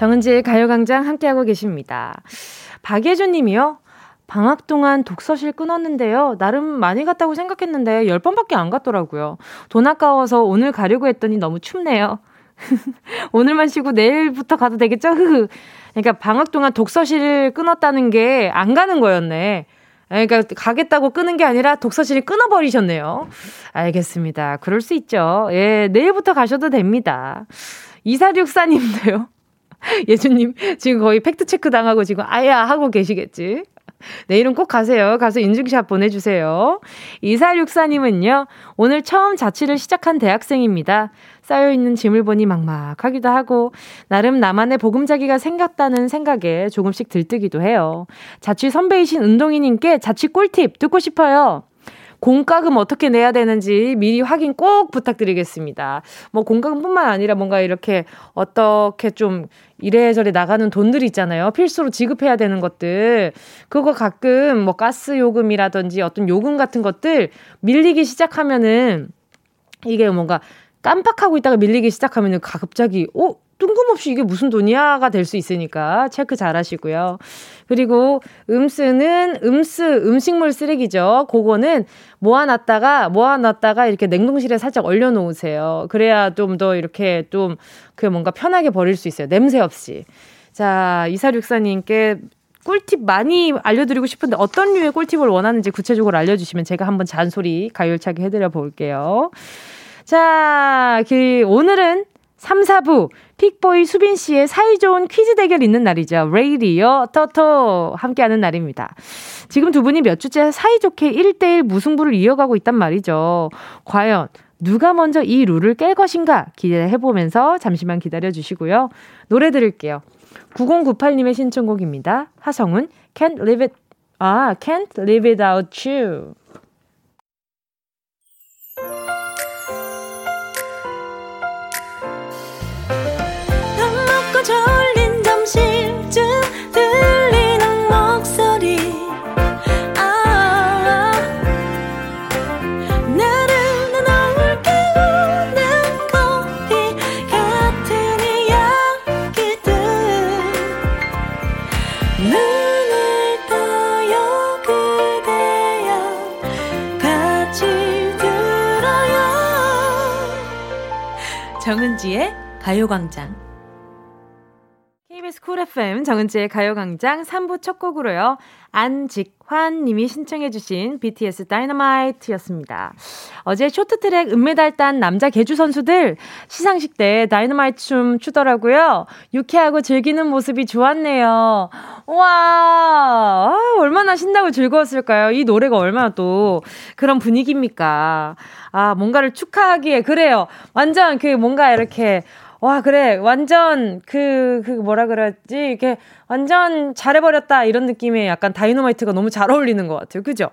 [SPEAKER 1] 정은지의 가요광장 함께하고 계십니다. 박예준 님이요. 방학 동안 독서실 끊었는데요. 나름 많이 갔다고 생각했는데 10번밖에 안 갔더라고요. 돈 아까워서 오늘 가려고 했더니 너무 춥네요. 오늘만 쉬고 내일부터 가도 되겠죠? 그러니까 방학 동안 독서실을 끊었다는 게 안 가는 거였네. 그러니까 가겠다고 끊은 게 아니라 독서실을 끊어버리셨네요. 알겠습니다. 그럴 수 있죠. 예, 내일부터 가셔도 됩니다. 2464님도요. 예주님, 지금 거의 팩트 체크 당하고 지금 아야 하고 계시겠지? 내일은 꼭 가세요. 가서 인증샷 보내주세요. 2464님은요, 오늘 처음 자취를 시작한 대학생입니다. 쌓여있는 짐을 보니 막막하기도 하고, 나름 나만의 보금자기가 생겼다는 생각에 조금씩 들뜨기도 해요. 자취 선배이신 운동이님께 자취 꿀팁 듣고 싶어요. 공과금 어떻게 내야 되는지 미리 확인 꼭 부탁드리겠습니다. 뭐 공과금뿐만 아니라 뭔가 이렇게 어떻게 좀 이래저래 나가는 돈들 있잖아요. 필수로 지급해야 되는 것들. 그거 가끔 뭐 가스 요금이라든지 어떤 요금 같은 것들 밀리기 시작하면은 이게 뭔가 깜빡하고 있다가 밀리기 시작하면은 갑자기 어 뜬금없이 이게 무슨 돈이야가 될 수 있으니까 체크 잘 하시고요. 그리고 음스는 음스 음식물 쓰레기죠. 그거는 모아놨다가 모아놨다가 이렇게 냉동실에 살짝 얼려놓으세요. 그래야 좀 더 이렇게 좀 그 뭔가 편하게 버릴 수 있어요. 냄새 없이. 자 이사육사님께 꿀팁 많이 알려드리고 싶은데 어떤 류의 꿀팁을 원하는지 구체적으로 알려주시면 제가 한번 잔소리 가열차게 해드려 볼게요. 자, 그 오늘은 3, 4부 픽보이 수빈 씨의 사이좋은 퀴즈 대결 있는 날이죠. 레이디오 토토 함께하는 날입니다. 지금 두 분이 몇 주째 사이좋게 1대1 무승부를 이어가고 있단 말이죠. 과연 누가 먼저 이 룰을 깰 것인가 기대해보면서 잠시만 기다려주시고요. 노래 들을게요. 9098님의 신청곡입니다. 하성은 Can't Live It, 아, Can't Live Without You. 정은지의 가요광장. KBS 쿨 FM 정은지의 가요광장 3부 첫 곡으로요. 안직환 님이 신청해주신 BTS 다이너마이트였습니다. 어제 쇼트트랙 은메달 딴 남자 계주 선수들 시상식 때 다이너마이트 춤 추더라고요. 유쾌하고 즐기는 모습이 좋았네요. 와, 아, 얼마나 신나고 즐거웠을까요? 이 노래가 얼마나 또 그런 분위기입니까? 아, 뭔가를 축하하기에, 그래요. 완전 그 뭔가 이렇게, 와, 그래. 완전 그, 그 뭐라 그러지? 이렇게 완전 잘해버렸다. 이런 느낌의 약간 다이너마이트가 너무 잘 어울리는 것 같아요. 그죠?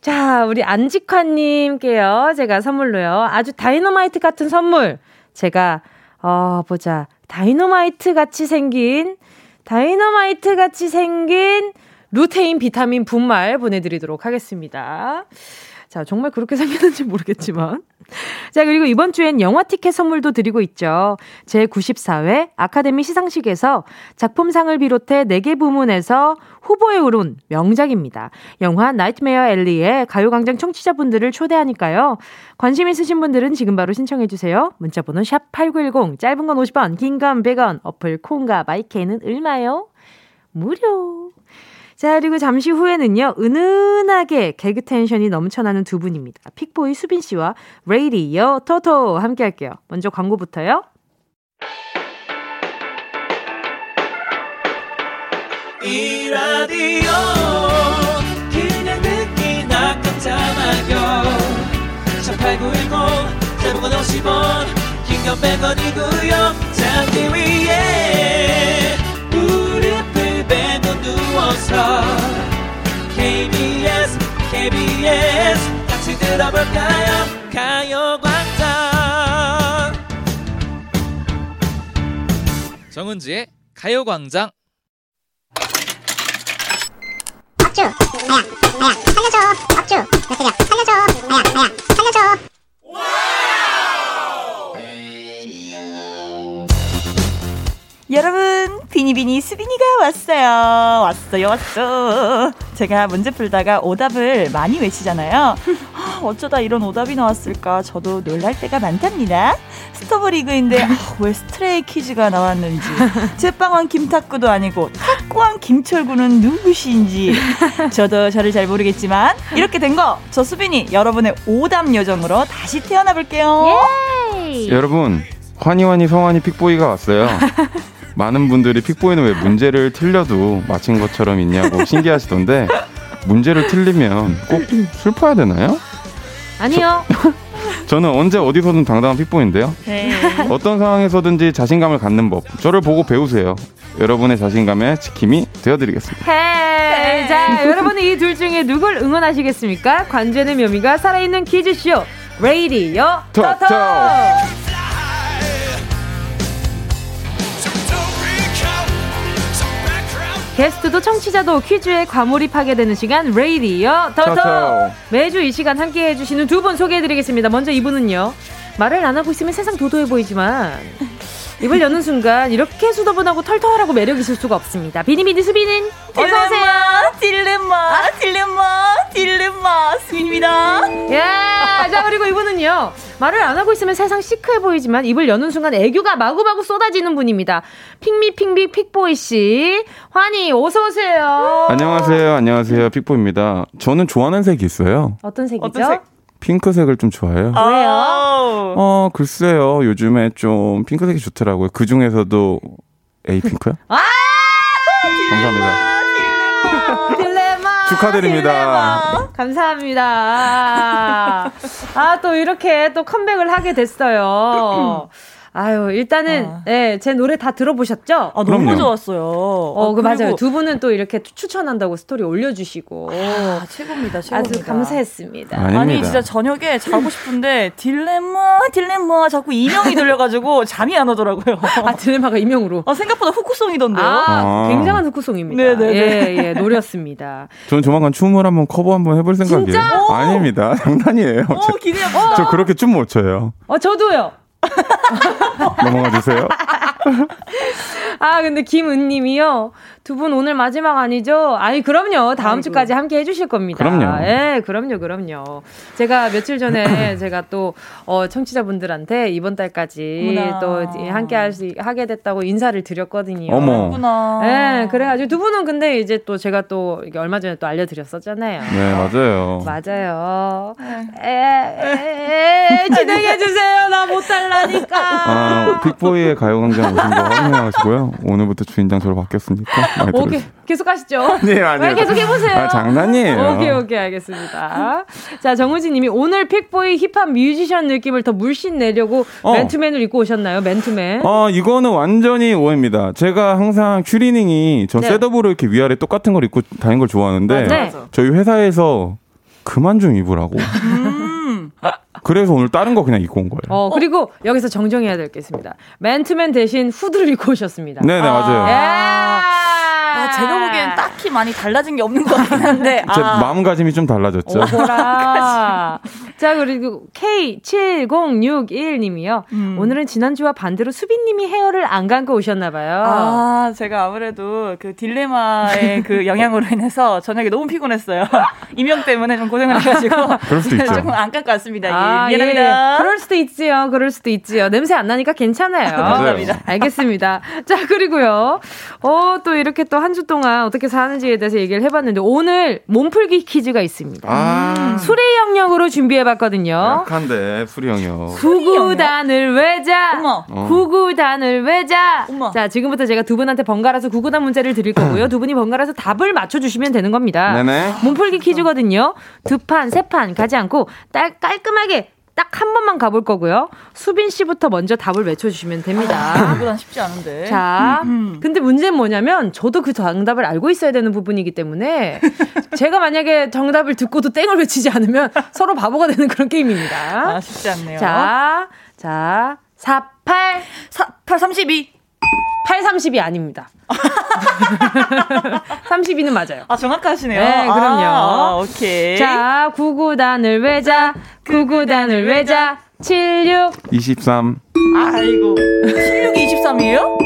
[SPEAKER 1] 자, 우리 안직환님께요. 제가 선물로요. 아주 다이너마이트 같은 선물. 제가, 어, 보자. 다이너마이트 같이 생긴, 다이너마이트 같이 생긴 루테인 비타민 분말 보내드리도록 하겠습니다. 자, 정말 그렇게 생겼는지 모르겠지만. 자, 그리고 이번 주엔 영화 티켓 선물도 드리고 있죠. 제94회 아카데미 시상식에서 작품상을 비롯해 4개 부문에서 후보에 오른 명작입니다. 영화 나이트메어 앨리에 가요광장 청취자분들을 초대하니까요. 관심 있으신 분들은 지금 바로 신청해주세요. 문자번호 샵8910, 짧은 건 50원, 긴 건 100원, 어플 콩과 마이케이는 얼마요? 무료. 자, 그리고 잠시 후에는요, 은은하게 개그 텐션이 넘쳐나는 두 분입니다. 픽보이 수빈 씨와 레이디어 토토 함께 할게요. 먼저 광고부터요. 이 라디오 그냥 듣기나 깜짝마요 18910 대목원 50원 긴건 100원이고요 잠기 위에 누워서 KBS KBS 같이 들어볼까요? 가요광장.
[SPEAKER 4] 정은지의 가요광장.
[SPEAKER 5] 업주 아야 아야 살려줘. 업주 몇대냐 살려줘. 아야 아야 살려줘
[SPEAKER 6] 여러분 비니비니 수빈이가 왔어요. 왔어요 왔어. 제가 문제 풀다가 오답을 많이 외치잖아요. 어쩌다 이런 오답이 나왔을까? 저도 놀랄 때가 많답니다. 스토브 리그인데 아, 왜 스트레이 키즈가 나왔는지. 제빵왕 김탁구도 아니고 탁구왕 김철구는 누구신지. 저도 저를 잘 모르겠지만 이렇게 된 거 저 수빈이 여러분의 오답 요정으로 다시 태어나 볼게요.
[SPEAKER 7] 여러분 환희환희 성환희 픽보이가 왔어요 많은 분들이 픽보이는 왜 문제를 틀려도 맞힌 것처럼 있냐고 신기하시던데 문제를 틀리면 꼭 슬퍼야 되나요?
[SPEAKER 1] 아니요.
[SPEAKER 7] 저, 는 언제 어디서든 당당한 픽보인데요. 네. 어떤 상황에서든지 자신감을 갖는 법. 저를 보고 배우세요. 여러분의 자신감의 지킴이 되어드리겠습니다.
[SPEAKER 1] 헤이. 자, 여러분은 이 둘 중에 누굴 응원하시겠습니까? 관제의 묘미가 살아있는 퀴즈쇼. 레이디오 토토. 게스트도 청취자도 퀴즈에 과몰입하게 되는 시간 레이디오 토토 매주 이 시간 함께 해 주시는 두 분 소개해 드리겠습니다. 먼저 이분은요 말을 안 하고 있으면 세상 도도해 보이지만 입을 여는 순간 이렇게 수더분하고 털털하고 매력 있을 수가 없습니다. 비니비니 수빈
[SPEAKER 6] 어서 오세요. 딜레마, 딜레마, 딜레마, 수빈입니다.
[SPEAKER 1] 야, 자 그리고 이분은요 말을 안 하고 있으면 세상 시크해 보이지만 입을 여는 순간 애교가 마구마구 쏟아지는 분입니다. 핑미 핑미 픽보이 씨, 환희 어서 오세요.
[SPEAKER 7] 안녕하세요, 안녕하세요, 픽보입니다. 저는 좋아하는 색이 있어요.
[SPEAKER 1] 어떤 색이죠? 어떤 색?
[SPEAKER 7] 핑크색을 좀 좋아해요.
[SPEAKER 1] 아~ 왜요?
[SPEAKER 7] 어, 글쎄요. 요즘에 좀 핑크색이 좋더라고요. 그 중에서도 에이핑크요? 아! 감사합니다.
[SPEAKER 1] 딜레마.
[SPEAKER 7] 축하드립니다.
[SPEAKER 1] 딜레마. 감사합니다. 아, 또 이렇게 또 컴백을 하게 됐어요. 아유, 일단은, 아. 네, 제 노래 다 들어보셨죠?
[SPEAKER 6] 아, 너무 그럼요. 좋았어요.
[SPEAKER 1] 어, 그 맞아요. 두 분은 또 이렇게 추천한다고 스토리 올려주시고.
[SPEAKER 6] 아, 최고입니다, 최고입니다.
[SPEAKER 1] 아주 감사했습니다.
[SPEAKER 7] 아닙니다.
[SPEAKER 6] 아니, 진짜 저녁에 자고 싶은데, 딜레마, 딜레마, 자꾸 이명이 들려가지고 잠이 안 오더라고요.
[SPEAKER 1] 아, 딜레마가 이명으로?
[SPEAKER 6] 아, 생각보다 후크송이던데요?
[SPEAKER 1] 아, 아. 굉장한 후쿠송입니다. 네네. 예, 예, 노렸습니다.
[SPEAKER 7] 저는 조만간 춤을 한번 커버 한번 해볼 생각이에요.
[SPEAKER 1] 진짜?
[SPEAKER 7] 아닙니다. 장난이에요.
[SPEAKER 6] 오, 기대해봅시다.
[SPEAKER 7] 저 그렇게 춤 못 춰요.
[SPEAKER 1] 어, 저도요.
[SPEAKER 7] 넘어가 주세요.
[SPEAKER 1] 아, 근데 김은님이요. 두 분 오늘 마지막 아니죠? 아니, 그럼요. 다음 아이고. 주까지 함께 해주실 겁니다.
[SPEAKER 7] 그럼요.
[SPEAKER 1] 예, 그럼요, 그럼요. 제가 며칠 전에 제가 또, 어, 청취자분들한테 이번 달까지 어머나. 또 함께 할 수, 하게 됐다고 인사를 드렸거든요.
[SPEAKER 7] 어머.
[SPEAKER 1] 예, 그래가지고 두 분은 근데 이제 또 제가 또 이게 얼마 전에 또 알려드렸었잖아요.
[SPEAKER 7] 네, 맞아요.
[SPEAKER 1] 맞아요. 에, 에, 에, 진행해 주세요. 나 못달라니까.
[SPEAKER 7] 아, 픽보이의 가요광장 오신 거 확인하시고요. 오늘부터 주인장 저로 바뀌었으니까.
[SPEAKER 1] 오케이. 계속 하시죠.
[SPEAKER 7] 네, 아니요.
[SPEAKER 1] 계속 해보세요.
[SPEAKER 7] 아, 장난이에요.
[SPEAKER 1] 오케이, 오케이, 알겠습니다. 자, 정우진 님이 오늘 픽보이 힙합 뮤지션 느낌을 더 물씬 내려고 어. 맨투맨을 입고 오셨나요? 맨투맨?
[SPEAKER 7] 어, 이거는 완전히 오해입니다. 제가 항상 추리닝이 저 네. setup으로 이렇게 위아래 똑같은 걸 입고 다니는 걸 좋아하는데 네. 저희 회사에서 그만 좀 입으라고. 음. 그래서 오늘 다른 거 그냥 입고 온 거예요.
[SPEAKER 1] 어, 그리고 어. 여기서 정정해야 될 게 있습니다. 맨투맨 대신 후드를 입고 오셨습니다.
[SPEAKER 7] 네네, 맞아요. 아.
[SPEAKER 6] 아, 제가 보기엔 딱히 많이 달라진 게 없는 것 같긴 한데.
[SPEAKER 7] 제 아. 마음가짐이 좀 달라졌죠.
[SPEAKER 1] 오라. 자, 그리고 K7061님이요. 음. 오늘은 지난주와 반대로 수빈님이 헤어를 안 감고 오셨나봐요.
[SPEAKER 6] 아, 제가 아무래도 그 딜레마의 그 영향으로 인해서 저녁에 너무 피곤했어요. 이명 때문에 좀 고생을 해가지고.
[SPEAKER 7] 그럴 수도 있죠.
[SPEAKER 6] 조금 안 감고 왔습니다. 아, 예. 미안합니다.
[SPEAKER 1] 예. 그럴 수도 있지요. 그럴 수도 있지요. 냄새 안 나니까 괜찮아요.
[SPEAKER 6] 감사합니다.
[SPEAKER 1] 알겠습니다. 자, 그리고요. 어, 또 이렇게 또한 주 동안 어떻게 사는지에 대해서 얘기를 해봤는데 오늘 몸풀기 퀴즈가 있습니다. 아. 수레 영역으로 준비해봤거든요.
[SPEAKER 7] 약한데 수리 영역.
[SPEAKER 1] 구구단을 외자. 어. 구구단을 외자. 어머. 자, 지금부터 제가 두 분한테 번갈아서 구구단 문제를 드릴 거고요. 두 분이 번갈아서 답을 맞춰주시면 되는 겁니다.
[SPEAKER 7] 네네.
[SPEAKER 1] 몸풀기 퀴즈거든요. 두 판, 세 판 가지 않고 딸 깔끔하게 딱 한 번만 가볼 거고요. 수빈 씨부터 먼저 답을 외쳐주시면 됩니다.
[SPEAKER 6] 그보단 쉽지 않은데.
[SPEAKER 1] 자, 음, 음. 근데 문제는 뭐냐면 저도 그 정답을 알고 있어야 되는 부분이기 때문에 제가 만약에 정답을 듣고도 땡을 외치지 않으면 서로 바보가 되는 그런 게임입니다.
[SPEAKER 6] 아, 쉽지 않네요.
[SPEAKER 1] 자, 자, 4, 8,
[SPEAKER 6] 4, 8, 32.
[SPEAKER 1] 8, 30이 아닙니다. 32는 맞아요.
[SPEAKER 6] 아, 정확하시네요.
[SPEAKER 1] 네, 그럼요.
[SPEAKER 6] 아, 오케이.
[SPEAKER 1] 자, 구구단을 외자, 구구단을 외자, 76.
[SPEAKER 7] 23.
[SPEAKER 6] 아이고. 76이 23이에요?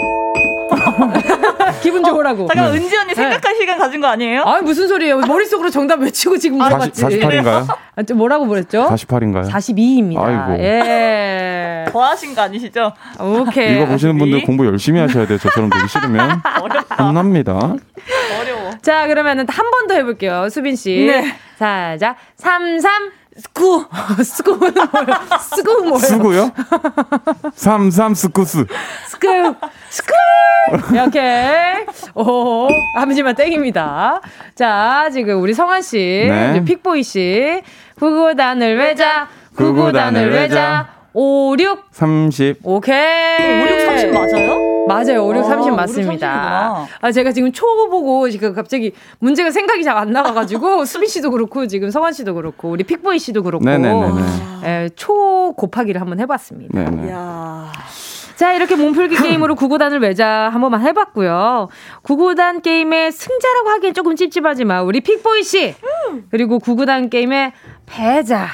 [SPEAKER 1] 기분 좋으라고.
[SPEAKER 6] 어, 잠깐 네. 은지 언니 생각할 네. 시간 가진 거 아니에요?
[SPEAKER 1] 아 무슨 소리예요? 머릿속으로 정답 외치고 지금 물어봤지.
[SPEAKER 7] 48인가요?
[SPEAKER 1] 아, 뭐라고 그랬죠?
[SPEAKER 7] 48인가요?
[SPEAKER 1] 42입니다. 아이고. 예.
[SPEAKER 6] 더하신 거 아니시죠?
[SPEAKER 1] 오케이.
[SPEAKER 7] 이거 보시는 분들 공부 열심히 하셔야 돼요. 저처럼 되기 싫으면. 어렵다. 혼납니다.
[SPEAKER 6] 어려워.
[SPEAKER 1] 자, 그러면은 한 번 더 해볼게요. 수빈 씨.
[SPEAKER 6] 네.
[SPEAKER 1] 자, 자, 33. 스쿠. 스쿠는 뭐예요? 스쿠 뭐예요?
[SPEAKER 7] 스구요? 삼삼 스쿠스.
[SPEAKER 1] 스쿠. 스쿠. 이렇게. 오, 하지만 땡입니다. 자, 지금 우리 성환 씨, 네. 픽보이 씨, 구구단을 외자, 구구단을 외자, 5, 6.
[SPEAKER 7] 30.
[SPEAKER 1] 오케이.
[SPEAKER 6] 5, 6, 30 맞아요?
[SPEAKER 1] 맞아요. 5, 6, 30 아, 맞습니다. 아, 제가 지금 초 보고 지금 갑자기 문제가 생각이 잘 안 나가가지고 수빈 씨도 그렇고 지금 성환 씨도 그렇고 우리 픽보이 씨도 그렇고 예, 초 곱하기를 한번 해봤습니다.
[SPEAKER 7] 네네.
[SPEAKER 1] 자, 이렇게 몸풀기 게임으로 구구단을 외자 한 번만 해봤고요. 구구단 게임의 승자라고 하기엔 조금 찝찝하지만 우리 픽보이 씨 그리고 구구단 게임의 패자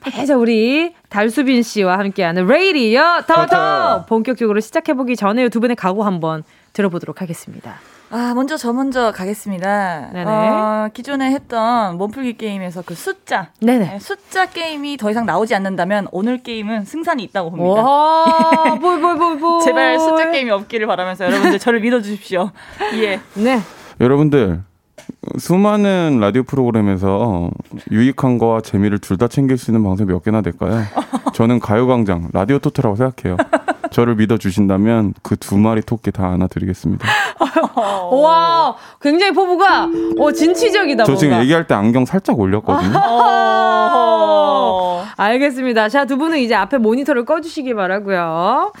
[SPEAKER 1] 패자 우리 달수빈 씨와 함께하는 레이디어 더더 본격적으로 시작해보기 전에 두 분의 각오 한번 들어보도록 하겠습니다.
[SPEAKER 6] 아, 먼저 저 먼저 가겠습니다. 네네. 어, 기존에 했던 몸풀기 게임에서 그 숫자. 네네. 네, 숫자 게임이 더 이상 나오지 않는다면 오늘 게임은 승산이 있다고 봅니다.
[SPEAKER 1] 와, 볼, 볼, 볼, 볼.
[SPEAKER 6] 제발 숫자 게임이 없기를 바라면서 여러분들 저를 믿어주십시오. 예.
[SPEAKER 1] 네.
[SPEAKER 7] 여러분들, 수많은 라디오 프로그램에서 유익한 거와 재미를 둘 다 챙길 수 있는 방송이 몇 개나 될까요? 저는 가요광장, 라디오 토토라고 생각해요. 저를 믿어주신다면 그 두 마리 토끼 다 안아드리겠습니다.
[SPEAKER 1] 와, 굉장히 포부가 어, 진취적이다.
[SPEAKER 7] 저 지금 얘기할 때 안경 살짝 올렸거든요.
[SPEAKER 1] 알겠습니다. 자, 두 분은 이제 앞에 모니터를 꺼주시기 바라고요.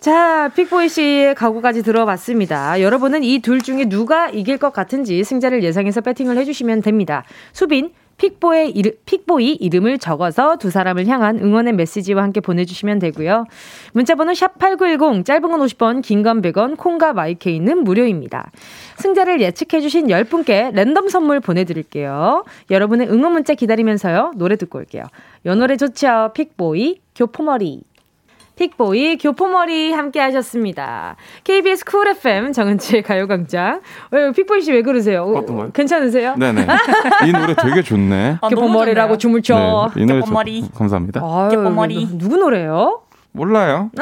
[SPEAKER 1] 자, 픽보이 씨의 각오까지 들어봤습니다. 여러분은 이 둘 중에 누가 이길 것 같은지 승자를 예상해서 배팅을 해주시면 됩니다. 수빈, 픽보의 이르, 픽보이 이름을 적어서 두 사람을 향한 응원의 메시지와 함께 보내주시면 되고요. 문자번호 샵8910, 짧은 건 50원, 긴 건 100원, 콩과 마이케이는 무료입니다. 승자를 예측해주신 10분께 랜덤 선물 보내드릴게요. 여러분의 응원 문자 기다리면서요. 노래 듣고 올게요. 요 노래 좋죠. 픽보이, 교포머리. 픽보이, 교포머리 함께 하셨습니다. KBS 쿨 FM 정은지의 가요광장. 왜, 픽보이 씨 왜 그러세요?
[SPEAKER 7] 어떤 거요?
[SPEAKER 1] 괜찮으세요?
[SPEAKER 7] 네네. 이 노래 되게 좋네.
[SPEAKER 1] 아, 교포머리라고 춤을 춰.
[SPEAKER 7] 네, 이 노래 교포머리. 저, 감사합니다.
[SPEAKER 1] 아유, 교포머리. 누구 노래요?
[SPEAKER 7] 몰라요.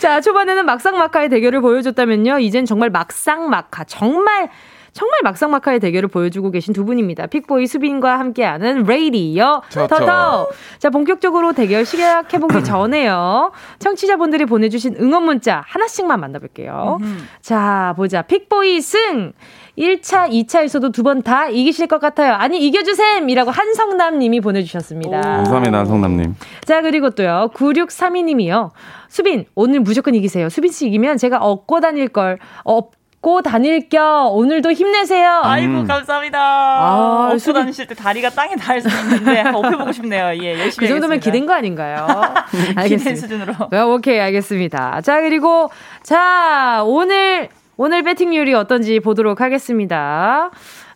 [SPEAKER 1] 자, 초반에는 막상막하의 대결을 보여줬다면요. 이젠 정말 막상막하. 정말 정말 막상막하의 대결을 보여주고 계신 두 분입니다. 픽보이 수빈과 함께하는 레이디어 터터. 자, 본격적으로 대결 시작해보기 전에요. 청취자분들이 보내주신 응원 문자 하나씩만 만나볼게요. 자, 보자. 픽보이 승! 1차, 2차에서도 두 번 다 이기실 것 같아요. 아니, 이겨주셈! 이라고 한성남 님이 보내주셨습니다.
[SPEAKER 7] 감사합니다, 한성남 님.
[SPEAKER 1] 자, 그리고 또요. 9632 님이요. 수빈, 오늘 무조건 이기세요. 수빈 씨 이기면 제가 업고 다닐 걸, 어, 업고 다닐 겸 오늘도 힘내세요.
[SPEAKER 6] 아이고, 음. 감사합니다. 아, 업고 수비... 다니실 때 다리가 땅에 닿을 수 있는데 업혀보고 싶네요. 예, 열심히
[SPEAKER 1] 그 정도면 기댄 거 아닌가요?
[SPEAKER 6] 알겠습니다. 수준으로. 네,
[SPEAKER 1] 오케이, 알겠습니다. 자, 그리고, 자, 오늘, 오늘 배팅률이 어떤지 보도록 하겠습니다.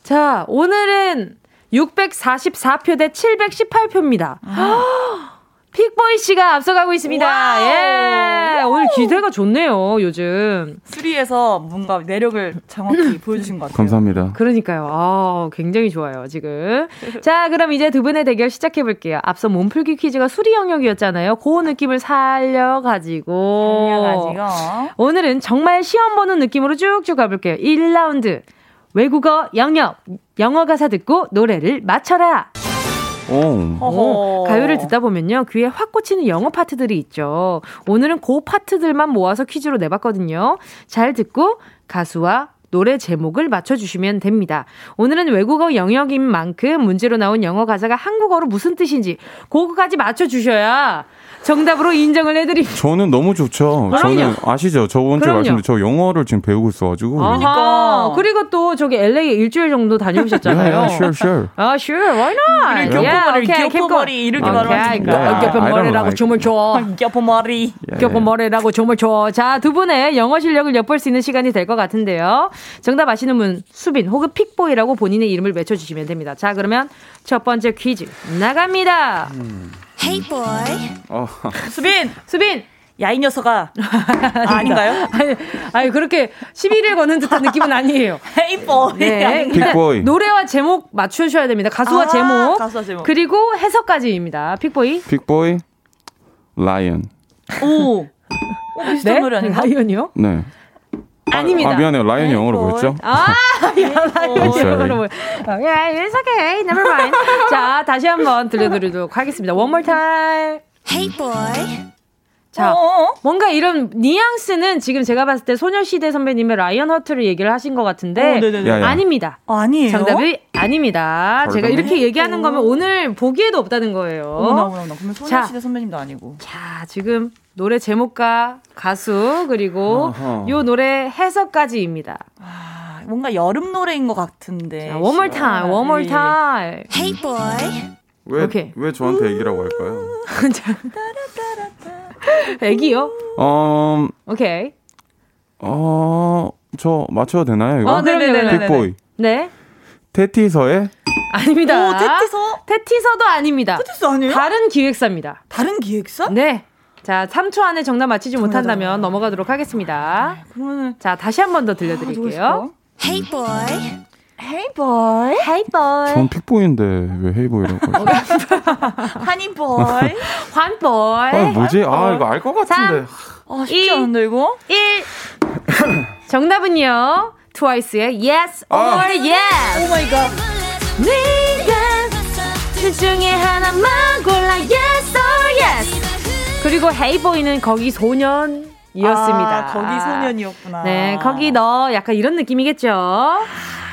[SPEAKER 1] 자, 오늘은 644표 대 718표입니다. 아. 픽보이 씨가 앞서가고 있습니다. 예. 오늘 기대가 좋네요, 요즘.
[SPEAKER 6] 수리에서 뭔가 매력을 정확히 보여주신 것 같아요.
[SPEAKER 7] 감사합니다.
[SPEAKER 1] 그러니까요. 아, 굉장히 좋아요, 지금. 자, 그럼 이제 두 분의 대결 시작해볼게요. 앞서 몸풀기 퀴즈가 수리 영역이었잖아요. 그 느낌을 살려가지고. 살려가지고. 오늘은 정말 시험 보는 느낌으로 쭉쭉 가볼게요. 1라운드. 외국어 영역. 영어 가사 듣고 노래를 맞춰라. 오. 가요를 듣다 보면요. 귀에 확 꽂히는 영어 파트들이 있죠. 오늘은 그 파트들만 모아서 퀴즈로 내봤거든요. 잘 듣고 가수와 노래 제목을 맞춰주시면 됩니다. 오늘은 외국어 영역인 만큼 문제로 나온 영어 가사가 한국어로 무슨 뜻인지 그거까지 맞춰주셔야 정답으로 인정을 해드립니다.
[SPEAKER 7] 저는 너무 좋죠. 그럼요. 저는 아시죠? 저번 주에 말씀드린 저 영어를 지금 배우고 있어가지고.
[SPEAKER 1] 그러니까. 그리고 또 저기 LA 일주일 정도 다녀오셨잖아요.
[SPEAKER 7] yeah, sure, sure.
[SPEAKER 1] 아, sure, why not?
[SPEAKER 6] 교포머리, yeah, 교포머리 이렇게 말하니까.
[SPEAKER 1] 교포머리라고 춤을 춰.
[SPEAKER 6] 교포머리.
[SPEAKER 1] 교포머리라고 춤을 춰. 자, 두 분의 영어 실력을 엿볼 수 있는 시간이 될 것 같은데요. 정답 아시는 분 수빈 혹은 픽보이라고 본인의 이름을 외쳐주시면 됩니다. 자, 그러면 첫 번째 퀴즈 나갑니다. 음. Hey boy.
[SPEAKER 6] 어. 수빈,
[SPEAKER 1] 수빈.
[SPEAKER 6] 야, 이 녀석아. 아, 아닌가요?
[SPEAKER 1] 아니, 아니, 그렇게 시비를 거는 듯한 느낌은 아니에요.
[SPEAKER 6] Hey boy. 네.
[SPEAKER 7] 픽보이.
[SPEAKER 1] 노래와 제목 맞추셔야 됩니다. 가수와
[SPEAKER 6] 아,
[SPEAKER 1] 제목.
[SPEAKER 6] 가수와 제목.
[SPEAKER 1] 그리고 해석까지입니다. 픽보이.
[SPEAKER 7] 픽보이. 라이언.
[SPEAKER 6] 오. 어, 비슷한
[SPEAKER 1] 네?
[SPEAKER 6] 노래 아닌가?
[SPEAKER 1] Lion이요?
[SPEAKER 7] 네.
[SPEAKER 1] 아닙니다.
[SPEAKER 7] 아, 미안해요. Lion이 네, 영어로 뭐였죠?
[SPEAKER 1] 아, Lion이 영어로 뭐. 야, it's okay. Never mind. 자, 다시 한번 들려드리도록 하겠습니다. One more time. Hey boy. 자, 어어? 뭔가 이런 뉘앙스는 지금 제가 봤을 때 소녀시대 선배님의 Lion Heart를 얘기를 하신 것 같은데 어, 야, 야. 아닙니다.
[SPEAKER 6] 어, 아니에요.
[SPEAKER 1] 정답이 아닙니다. 제가 이렇게 얘기하는 어. 거면 오늘 보기에도 없다는 거예요.
[SPEAKER 6] 어머나, 어머나. 그러면 소녀시대 자, 선배님도 아니고.
[SPEAKER 1] 자, 지금 노래 제목과 가수 그리고 어허. 요 노래 해석까지입니다.
[SPEAKER 6] 아, 뭔가 여름 노래인 것 같은데.
[SPEAKER 1] 자, one more time, one more time. Hey
[SPEAKER 7] boy. 왜, 오케이. 왜 저한테 애기라고 할까요?
[SPEAKER 1] 애기요?
[SPEAKER 7] 어,
[SPEAKER 1] 오케이.
[SPEAKER 7] 어, 저 맞춰도 되나요, 이거?
[SPEAKER 1] 어, 네네네.
[SPEAKER 7] 빅보이.
[SPEAKER 1] 네.
[SPEAKER 7] 테티서의?
[SPEAKER 1] 아닙니다.
[SPEAKER 6] 오, 테티서?
[SPEAKER 1] 테티서도 아닙니다.
[SPEAKER 6] 테티서 아니에요?
[SPEAKER 1] 다른 기획사입니다.
[SPEAKER 6] 다른 기획사?
[SPEAKER 1] 네. 자, 3초 안에 정답 맞히지 못한다면 넘어가도록 하겠습니다.
[SPEAKER 6] 아, 그러면은
[SPEAKER 1] 자, 다시 한 번 더 들려드릴게요. 아,
[SPEAKER 6] hey boy. Hey boy.
[SPEAKER 1] Hey boy.
[SPEAKER 7] 전 픽보이인데 왜 Hey boy라고 하죠?
[SPEAKER 6] Honey boy.
[SPEAKER 1] 환 boy.
[SPEAKER 7] 아, 뭐지? 아, 이거 알 것 같은데.
[SPEAKER 6] 아, 쉽지 않은데 이거?
[SPEAKER 1] 1. 정답은요. 트와이스의 Yes or 아. Yes.
[SPEAKER 6] Oh my god.
[SPEAKER 1] 네가 둘 중에 하나만 골라 Yes or Yes. 그리고 Hey boy는 거기 소년 이었습니다.
[SPEAKER 6] 아, 거기 소년이었구나.
[SPEAKER 1] 네, 거기 너 약간 이런 느낌이겠죠.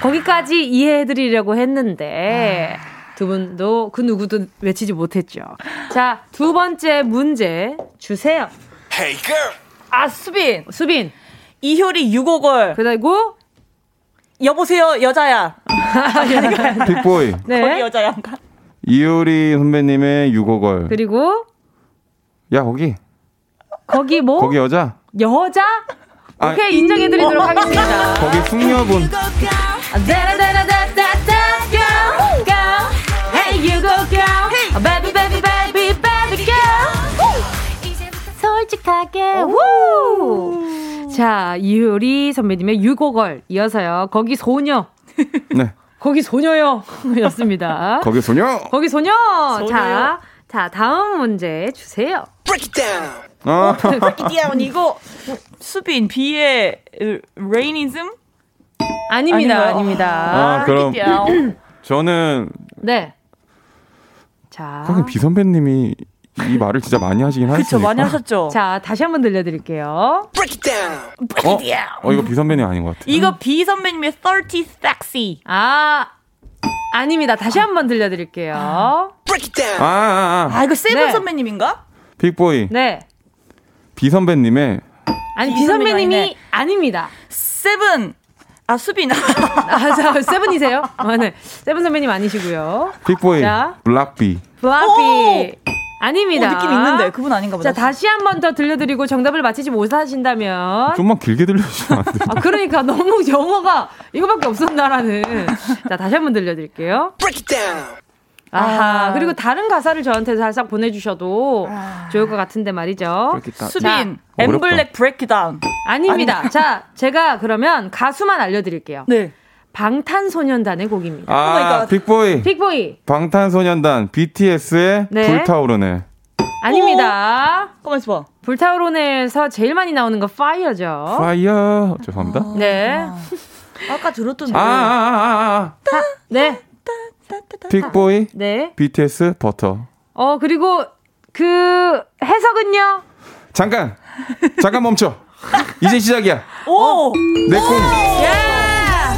[SPEAKER 1] 거기까지 이해해드리려고 했는데 두 분도 그 누구도 외치지 못했죠. 자, 두 번째 문제 주세요.
[SPEAKER 6] Hey girl. 아, 수빈.
[SPEAKER 1] 수빈.
[SPEAKER 6] 이효리 유고걸.
[SPEAKER 1] 그리고
[SPEAKER 6] 여보세요, 여자야.
[SPEAKER 7] 빅보이.
[SPEAKER 6] 네. 거기 여자야인가?
[SPEAKER 7] 이효리 선배님의 유고걸.
[SPEAKER 1] 그리고
[SPEAKER 7] 야, 거기.
[SPEAKER 1] 거기 뭐?
[SPEAKER 7] 거기 여자?
[SPEAKER 1] 여자? 아, 오케이, 인정해드리도록 하겠습니다.
[SPEAKER 7] 거기 숙녀분.
[SPEAKER 1] 솔직하게, 우! 자, 이효리 선배님의 유고걸 이어서요. 거기 소녀.
[SPEAKER 7] 네.
[SPEAKER 1] 거기 소녀요. 였습니다.
[SPEAKER 7] 거기 소녀.
[SPEAKER 1] 거기 소녀. 소녀요. 자, 자, 다음 문제 주세요.
[SPEAKER 6] Break it down. 어. Break it down. 이거 수빈 비의 Rainism?
[SPEAKER 1] 아닙니다. 아닙니다.
[SPEAKER 7] 아, 그럼 저는
[SPEAKER 1] 네. 자.
[SPEAKER 7] 하긴 비 선배님이 이 말을 진짜 많이 하시긴 하셨죠. 그렇죠,
[SPEAKER 6] 많이 하셨죠.
[SPEAKER 1] 자, 다시 한번 들려드릴게요.
[SPEAKER 6] Break it down. Break
[SPEAKER 7] 어? it down. 어, 이거 비 선배님 아닌 것 같아요.
[SPEAKER 6] 이거 비 선배님의 30 sexy.
[SPEAKER 1] 아, 아닙니다. 다시 한번 들려드릴게요.
[SPEAKER 6] Break it down. 아, 아, 아. 아 이거 세븐 네. 선배님인가?
[SPEAKER 7] 픽보이.
[SPEAKER 1] 네.
[SPEAKER 7] 비 선배님의
[SPEAKER 1] 아니 비 선배님이 아닙니다.
[SPEAKER 6] 세븐 아, 수빈.
[SPEAKER 1] 아, 자, 세븐이세요? 아, 네. 세븐 선배님 아니시고요.
[SPEAKER 7] 픽보이. 자. 블락비.
[SPEAKER 1] 블락비. 아닙니다.
[SPEAKER 6] 오, 느낌 있는데 그분 아닌가 보다.
[SPEAKER 1] 자 다시 한 번 더 들려드리고 정답을 맞히지 못하신다면
[SPEAKER 7] 좀만 길게 들려주시면 안 돼요?
[SPEAKER 1] 아 그러니까 너무 영어가 이거밖에 없었나라는. 자 다시 한 번 들려드릴게요. 아하 아. 그리고 다른 가사를 저한테 살짝 보내주셔도 아. 좋을 것 같은데 말이죠.
[SPEAKER 6] 수빈 엠블랙 breakdown
[SPEAKER 1] 아닙니다. 자 제가 그러면 가수만 알려드릴게요.
[SPEAKER 6] 네.
[SPEAKER 1] 방탄소년단의 곡입니다.
[SPEAKER 7] 아, 픽보이.
[SPEAKER 1] 픽보이.
[SPEAKER 7] 방탄소년단 BTS의 네. 불타오르네.
[SPEAKER 1] 아닙니다.
[SPEAKER 6] 가만 있어 봐.
[SPEAKER 1] 불타오르네에서 제일 많이 나오는 거 fire죠.
[SPEAKER 7] Fire. 죄송합니다.
[SPEAKER 1] 네.
[SPEAKER 6] 아까 들었던
[SPEAKER 7] 노래. 아, 아, 아, 아.
[SPEAKER 1] 아. 네.
[SPEAKER 7] 픽보이. 네. BTS 버터.
[SPEAKER 1] 어, 그리고 그 해석은요?
[SPEAKER 7] 잠깐. 잠깐 멈춰. 이제 시작이야.
[SPEAKER 6] 오!
[SPEAKER 7] 내 꿈.
[SPEAKER 1] 야!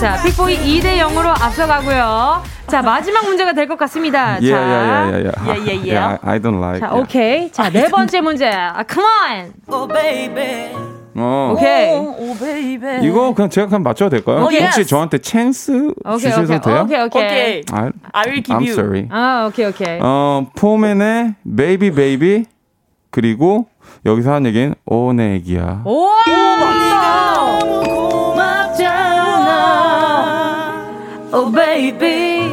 [SPEAKER 1] 자, 픽보이 2대 0으로 앞서가고요. 자, 마지막 문제가 될 것 같습니다.
[SPEAKER 7] 자, yeah, yeah, yeah,
[SPEAKER 6] yeah. Yeah, yeah,
[SPEAKER 7] yeah. I don't like.
[SPEAKER 1] 자, 오케이. 자, 네 번째 문제. 아, come on.
[SPEAKER 6] Oh, baby.
[SPEAKER 7] 어.
[SPEAKER 1] 오케이.
[SPEAKER 6] Oh, baby.
[SPEAKER 7] 이거 그냥 제가 그냥 맞춰도 될까요?
[SPEAKER 1] 오,
[SPEAKER 7] 혹시 저한테 찬스
[SPEAKER 1] 오케이,
[SPEAKER 7] 주셔도
[SPEAKER 1] 오케이.
[SPEAKER 7] 돼요?
[SPEAKER 1] 오케이, 오케이.
[SPEAKER 6] 오케이.
[SPEAKER 7] I,
[SPEAKER 6] I will give
[SPEAKER 7] I'm
[SPEAKER 6] you.
[SPEAKER 7] sorry.
[SPEAKER 1] 아, 오케이, 오케이.
[SPEAKER 7] 어, 포맨의 baby baby 그리고 여기서 한 얘기는 오 내 애기야.
[SPEAKER 1] 오, 맞다.
[SPEAKER 6] Oh baby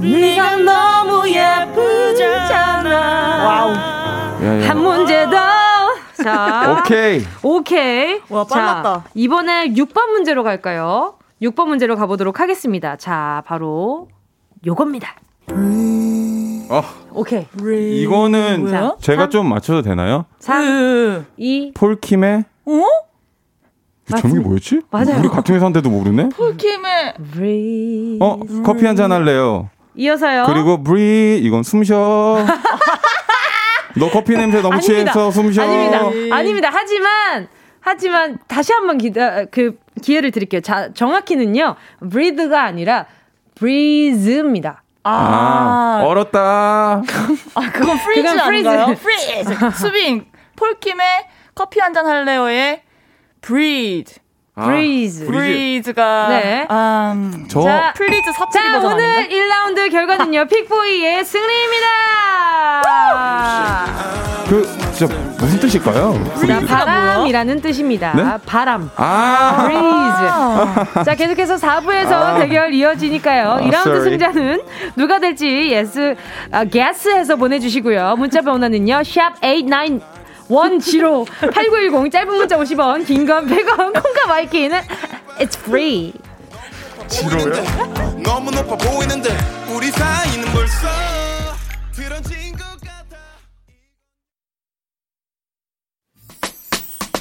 [SPEAKER 6] 네가 너무 예쁘잖아 와우
[SPEAKER 7] 야, 야.
[SPEAKER 1] 한 문제 더. 자.
[SPEAKER 7] 오케이.
[SPEAKER 1] 오케이.
[SPEAKER 6] 와, 빨랐다.
[SPEAKER 1] 자, 이번에 6번 문제로 갈까요? 6번 문제로 가보도록 하겠습니다. 자, 바로 요겁니다.
[SPEAKER 7] 어,
[SPEAKER 1] 오케이.
[SPEAKER 7] 이거는
[SPEAKER 6] 뭐야?
[SPEAKER 7] 제가
[SPEAKER 1] 삼.
[SPEAKER 7] 좀 맞춰도 되나요?
[SPEAKER 1] 3, 2,
[SPEAKER 7] 폴킴의
[SPEAKER 6] 어?
[SPEAKER 7] 제목이 뭐였지?
[SPEAKER 1] 맞아요.
[SPEAKER 7] 우리 같은 회사인데도 모르네?
[SPEAKER 6] 폴킴의
[SPEAKER 1] breathe.
[SPEAKER 7] 어, 커피 한 잔 할래요.
[SPEAKER 1] 이어서요.
[SPEAKER 7] 그리고 breathe 이건 숨 쉬어. 너 커피 냄새 너무
[SPEAKER 1] 아닙니다.
[SPEAKER 7] 취해서 숨 쉬어.
[SPEAKER 1] 아닙니다. 아닙니다. 하지만 하지만 다시 한번 기다 그 기회를 드릴게요. 자, 정확히는요. breathe가 아니라 breeze입니다.
[SPEAKER 7] 아, 얼었다.
[SPEAKER 6] 아 그건
[SPEAKER 1] freeze.
[SPEAKER 6] 아닌가요? freeze 수빈 폴킴의 커피 한 잔 할래요의 breeze
[SPEAKER 7] 아. breeze.
[SPEAKER 6] breeze가
[SPEAKER 1] 네.
[SPEAKER 6] 음,
[SPEAKER 7] 저
[SPEAKER 1] 자,
[SPEAKER 6] please 사투리
[SPEAKER 1] 자,
[SPEAKER 6] 버전
[SPEAKER 1] 오늘
[SPEAKER 6] 아닌가?
[SPEAKER 1] 1라운드 결과는요. 픽보이의 승리입니다.
[SPEAKER 7] 그 진짜 무슨 뜻일까요?
[SPEAKER 1] 자,
[SPEAKER 6] breeze가
[SPEAKER 1] 바람이라는 뜻입니다.
[SPEAKER 7] 네?
[SPEAKER 1] 바람.
[SPEAKER 7] 아,
[SPEAKER 1] breeze. 자, 계속해서 4부에서
[SPEAKER 7] 아.
[SPEAKER 1] 대결 이어지니까요.
[SPEAKER 7] 아,
[SPEAKER 1] 2라운드
[SPEAKER 7] sorry.
[SPEAKER 1] 승자는 누가 될지 yes, 아, guess해서 보내 주시고요. 문자 번호는요. 샵8910 8910 짧은 문자 50원, 긴 건 100원, 콩과 마이키는 it's free.
[SPEAKER 3] 지루해? 너무 높아 보이는데 우리 사이는 벌써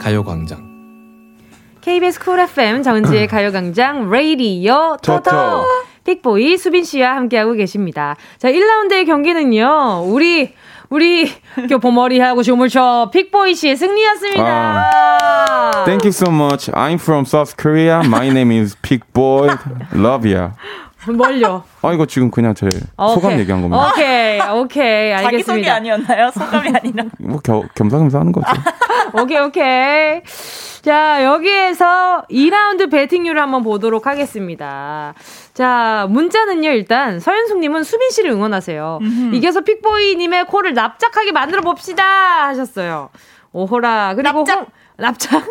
[SPEAKER 8] 가요광장.
[SPEAKER 1] KBS 쿨 FM 정은지의 가요광장 레이디오 토토. 픽보이 수빈 씨와 함께하고 계십니다. 자, 1라운드의 경기는요, 우리, 우리, 교포머리하고 조물쳐 픽보이 씨의 승리였습니다.
[SPEAKER 7] Thank you so much. I'm from South Korea. My name is Boy. Love ya.
[SPEAKER 1] 뭘요?
[SPEAKER 7] 아 이거 지금 그냥 제 소감
[SPEAKER 1] 오케이.
[SPEAKER 7] 얘기한 겁니다.
[SPEAKER 1] 오케이, 오케이, 알겠습니다.
[SPEAKER 6] 아니었나요? 소감이 아니라
[SPEAKER 7] 뭐 겨, 겸사겸사 하는 거죠.
[SPEAKER 1] 오케이, 오케이. 자, 여기에서 2라운드 배팅률을 한번 보도록 하겠습니다. 자, 문자는요, 일단, 서현숙님은 수빈 씨를 응원하세요. 이겨서 픽보이님의 코를 납작하게 만들어 봅시다! 하셨어요. 오호라. 그리고
[SPEAKER 6] 납작.
[SPEAKER 1] 홍, 납작.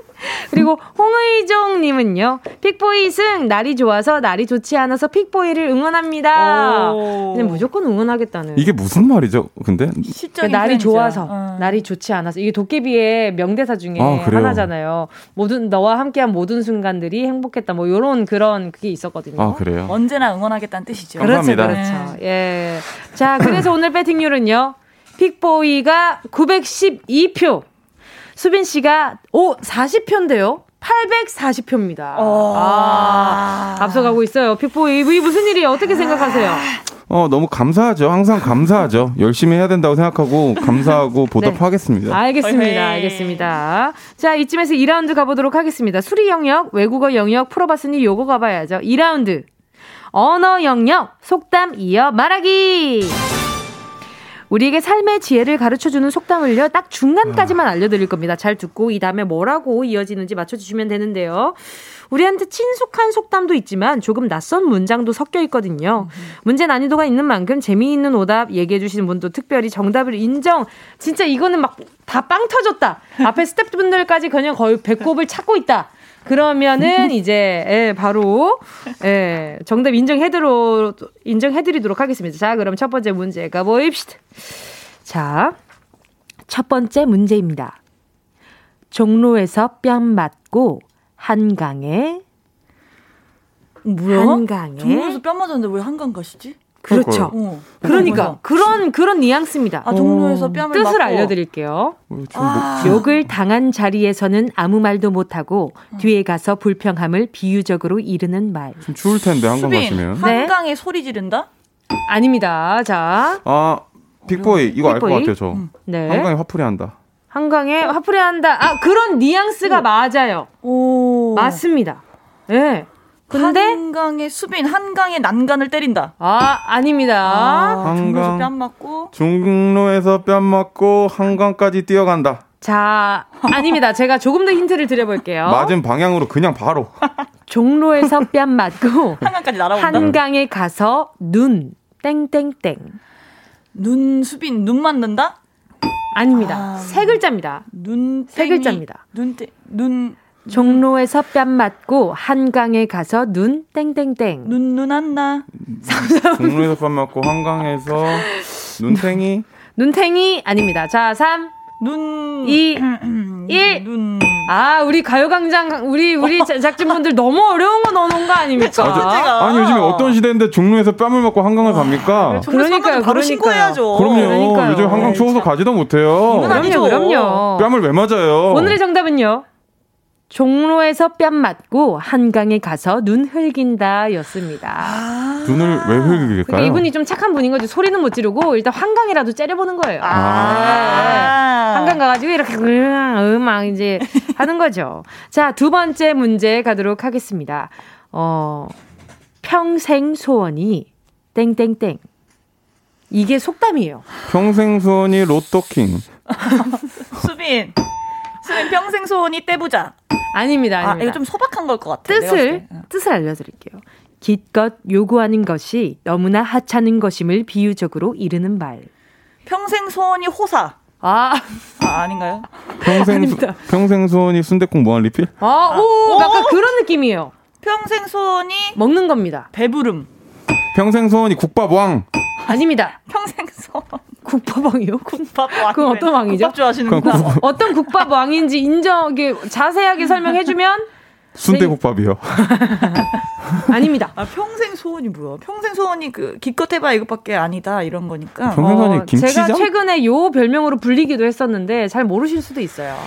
[SPEAKER 1] 그리고 홍의정님은요, 픽보이 승, 날이 좋아서 날이 좋지 않아서 픽보이를 응원합니다.
[SPEAKER 6] 오.
[SPEAKER 1] 그냥 무조건 응원하겠다는.
[SPEAKER 7] 이게 무슨 말이죠? 근데
[SPEAKER 6] 실적인
[SPEAKER 1] 그 날이. 좋아서
[SPEAKER 6] 어.
[SPEAKER 1] 날이 좋지 않아서 이게 도깨비의 명대사 중에
[SPEAKER 7] 아?
[SPEAKER 1] 하나잖아요. 모든 너와 함께한 모든 순간들이 행복했다. 뭐 요런 그런 그게 있었거든요.
[SPEAKER 7] 아 그래요.
[SPEAKER 6] 언제나 응원하겠다는 뜻이죠.
[SPEAKER 1] 그렇죠,
[SPEAKER 7] 감사합니다.
[SPEAKER 1] 그렇죠. 예. 자, 그래서 오늘 배팅률은요. 픽보이가 912표, 수빈 씨가 오 40표인데요. 840표입니다. 어. 아, 앞서가고 있어요. 픽보이, 이 무슨 일이에요? 어떻게 생각하세요?
[SPEAKER 7] 어, 너무 감사하죠. 항상 감사하죠. 열심히 해야 된다고 생각하고 감사하고 네. 보답하겠습니다.
[SPEAKER 1] 네. 알겠습니다. 알겠습니다. 자, 이쯤에서 2라운드 가보도록 하겠습니다. 수리 영역, 외국어 영역 풀어봤으니 요거 가봐야죠. 2라운드. 언어 영역, 속담 이어 말하기. 우리에게 삶의 지혜를 가르쳐주는 속담을요, 딱 중간까지만 아. 알려드릴 겁니다. 잘 듣고, 이 다음에 뭐라고 이어지는지 맞춰주시면 되는데요. 우리한테 친숙한 속담도 있지만 조금 낯선 문장도 섞여 있거든요. 문제 난이도가 있는 만큼 재미있는 오답 얘기해 주시는 분도 특별히 정답을 인정. 진짜 이거는 막 다 빵 터졌다. 앞에 스태프분들까지 그냥 거의 배꼽을 찾고 있다. 그러면은 이제 예, 바로 예, 정답 인정해드로 인정해드리도록 하겠습니다. 자, 그럼 첫 번째 문제 가보입시다. 자, 첫 번째 문제입니다. 종로에서 뺨 맞고 한강에
[SPEAKER 6] 뭐야? 한강에 종로에서 뺨 맞았는데 왜 한강 가시지?
[SPEAKER 1] 그렇죠. 어. 그러니까 그런 그런 뉘앙스입니다.
[SPEAKER 6] 아, 종로에서 뺨을
[SPEAKER 1] 뜻을
[SPEAKER 6] 맞고.
[SPEAKER 1] 알려드릴게요. 어, 아. 욕을 당한 자리에서는 아무 말도 못하고 어. 뒤에 가서 불평함을 비유적으로 이르는 말.
[SPEAKER 7] 좀 추울 텐데 한강 가시면.
[SPEAKER 6] 한강에 네. 소리 지른다?
[SPEAKER 1] 아닙니다. 자.
[SPEAKER 7] 아 빅보이 이거 알 것 같아요 저. 음. 네. 한강에 화풀이 한다.
[SPEAKER 1] 한강에 화풀이 한다. 아 그런 뉘앙스가 오. 맞아요. 오. 맞습니다. 예. 네. 근데
[SPEAKER 6] 한강의 수빈 한강의 난간을 때린다.
[SPEAKER 1] 아 아닙니다. 아,
[SPEAKER 7] 한강 뺨 맞고 중로에서 뺨 맞고 한강까지 뛰어간다.
[SPEAKER 1] 자 아닙니다. 제가 조금 더 힌트를 드려볼게요.
[SPEAKER 7] 맞은 방향으로 그냥 바로.
[SPEAKER 1] 종로에서 뺨 맞고
[SPEAKER 6] 한강까지 날아온다.
[SPEAKER 1] 한강에 가서 눈 땡땡땡.
[SPEAKER 6] 눈 수빈 눈 맞는다?
[SPEAKER 1] 아닙니다. 아, 세 글자입니다.
[SPEAKER 6] 눈
[SPEAKER 1] 세 글자입니다.
[SPEAKER 6] 눈눈
[SPEAKER 1] 종로에서 뺨 맞고 한강에 가서 눈 땡땡땡.
[SPEAKER 6] 눈 눈 안나.
[SPEAKER 7] 종로에서 뺨 맞고 한강에서 눈탱이.
[SPEAKER 1] 눈탱이 아닙니다. 자, 3눈2 1 눈. 아, 우리 가요광장 우리 우리 제작진분들 너무 어려운 거 넣어놓은 거 아닙니까?
[SPEAKER 7] 아, 아니 요즘에 어떤 시대인데 종로에서 뺨을 맞고 한강을 갑니까?
[SPEAKER 1] 아, 그러니까요. 바로 신고해야죠.
[SPEAKER 7] 그럼요. 그러니까요. 요즘 한강 추워서 가지도 못해요.
[SPEAKER 1] 그럼요, 그럼요.
[SPEAKER 7] 뺨을 왜 맞아요?
[SPEAKER 1] 오늘의 정답은요. 종로에서 뺨 맞고 한강에 가서 눈 흘긴다 였습니다. 아~
[SPEAKER 7] 눈을 왜 흘길까요?
[SPEAKER 1] 이분이 좀 착한 분인 거지. 소리는 못 지르고 일단 한강이라도 째려보는 거예요. 아~ 한강 가가지고 이렇게 음악 이제 하는 거죠. 자, 두 번째 문제 가도록 하겠습니다. 어, 평생 소원이 땡땡땡. 이게 속담이에요.
[SPEAKER 7] 평생 소원이 로또킹.
[SPEAKER 6] 수빈. 수빈 평생 소원이 떼보자.
[SPEAKER 1] 아닙니다, 아닙니다.
[SPEAKER 6] 아, 이거 좀 소박한 걸 것 같아요.
[SPEAKER 1] 뜻을, 뜻을 알려드릴게요. 기껏 요구하는 것이 너무나 하찮은 것임을 비유적으로 이르는 말.
[SPEAKER 6] 평생 소원이 호사.
[SPEAKER 1] 아,
[SPEAKER 6] 아 아닌가요?
[SPEAKER 7] 평생 수, 평생 소원이 순대국 무한 리필?
[SPEAKER 1] 아, 오, 오, 약간 그런 느낌이에요.
[SPEAKER 6] 평생 소원이
[SPEAKER 1] 먹는 겁니다.
[SPEAKER 6] 배부름.
[SPEAKER 7] 평생 소원이 국밥 왕.
[SPEAKER 1] 아닙니다.
[SPEAKER 6] 평생 소원.
[SPEAKER 1] 국밥왕이요?
[SPEAKER 6] 국밥 왕.
[SPEAKER 1] 그건 어떤 왕이죠?
[SPEAKER 6] 국밥 좋아하시는구나.
[SPEAKER 1] 국밥. 어떤 국밥 왕인지 인정, 자세하게 설명해주면
[SPEAKER 7] 순대국밥이요.
[SPEAKER 1] 아닙니다.
[SPEAKER 6] 아, 평생 소원이 뭐야? 평생 소원이 그 기껏 해봐 이것밖에 아니다 이런 거니까.
[SPEAKER 7] 평생 소원이 어, 김치장?
[SPEAKER 1] 제가 최근에 요 별명으로 불리기도 했었는데 잘 모르실 수도 있어요.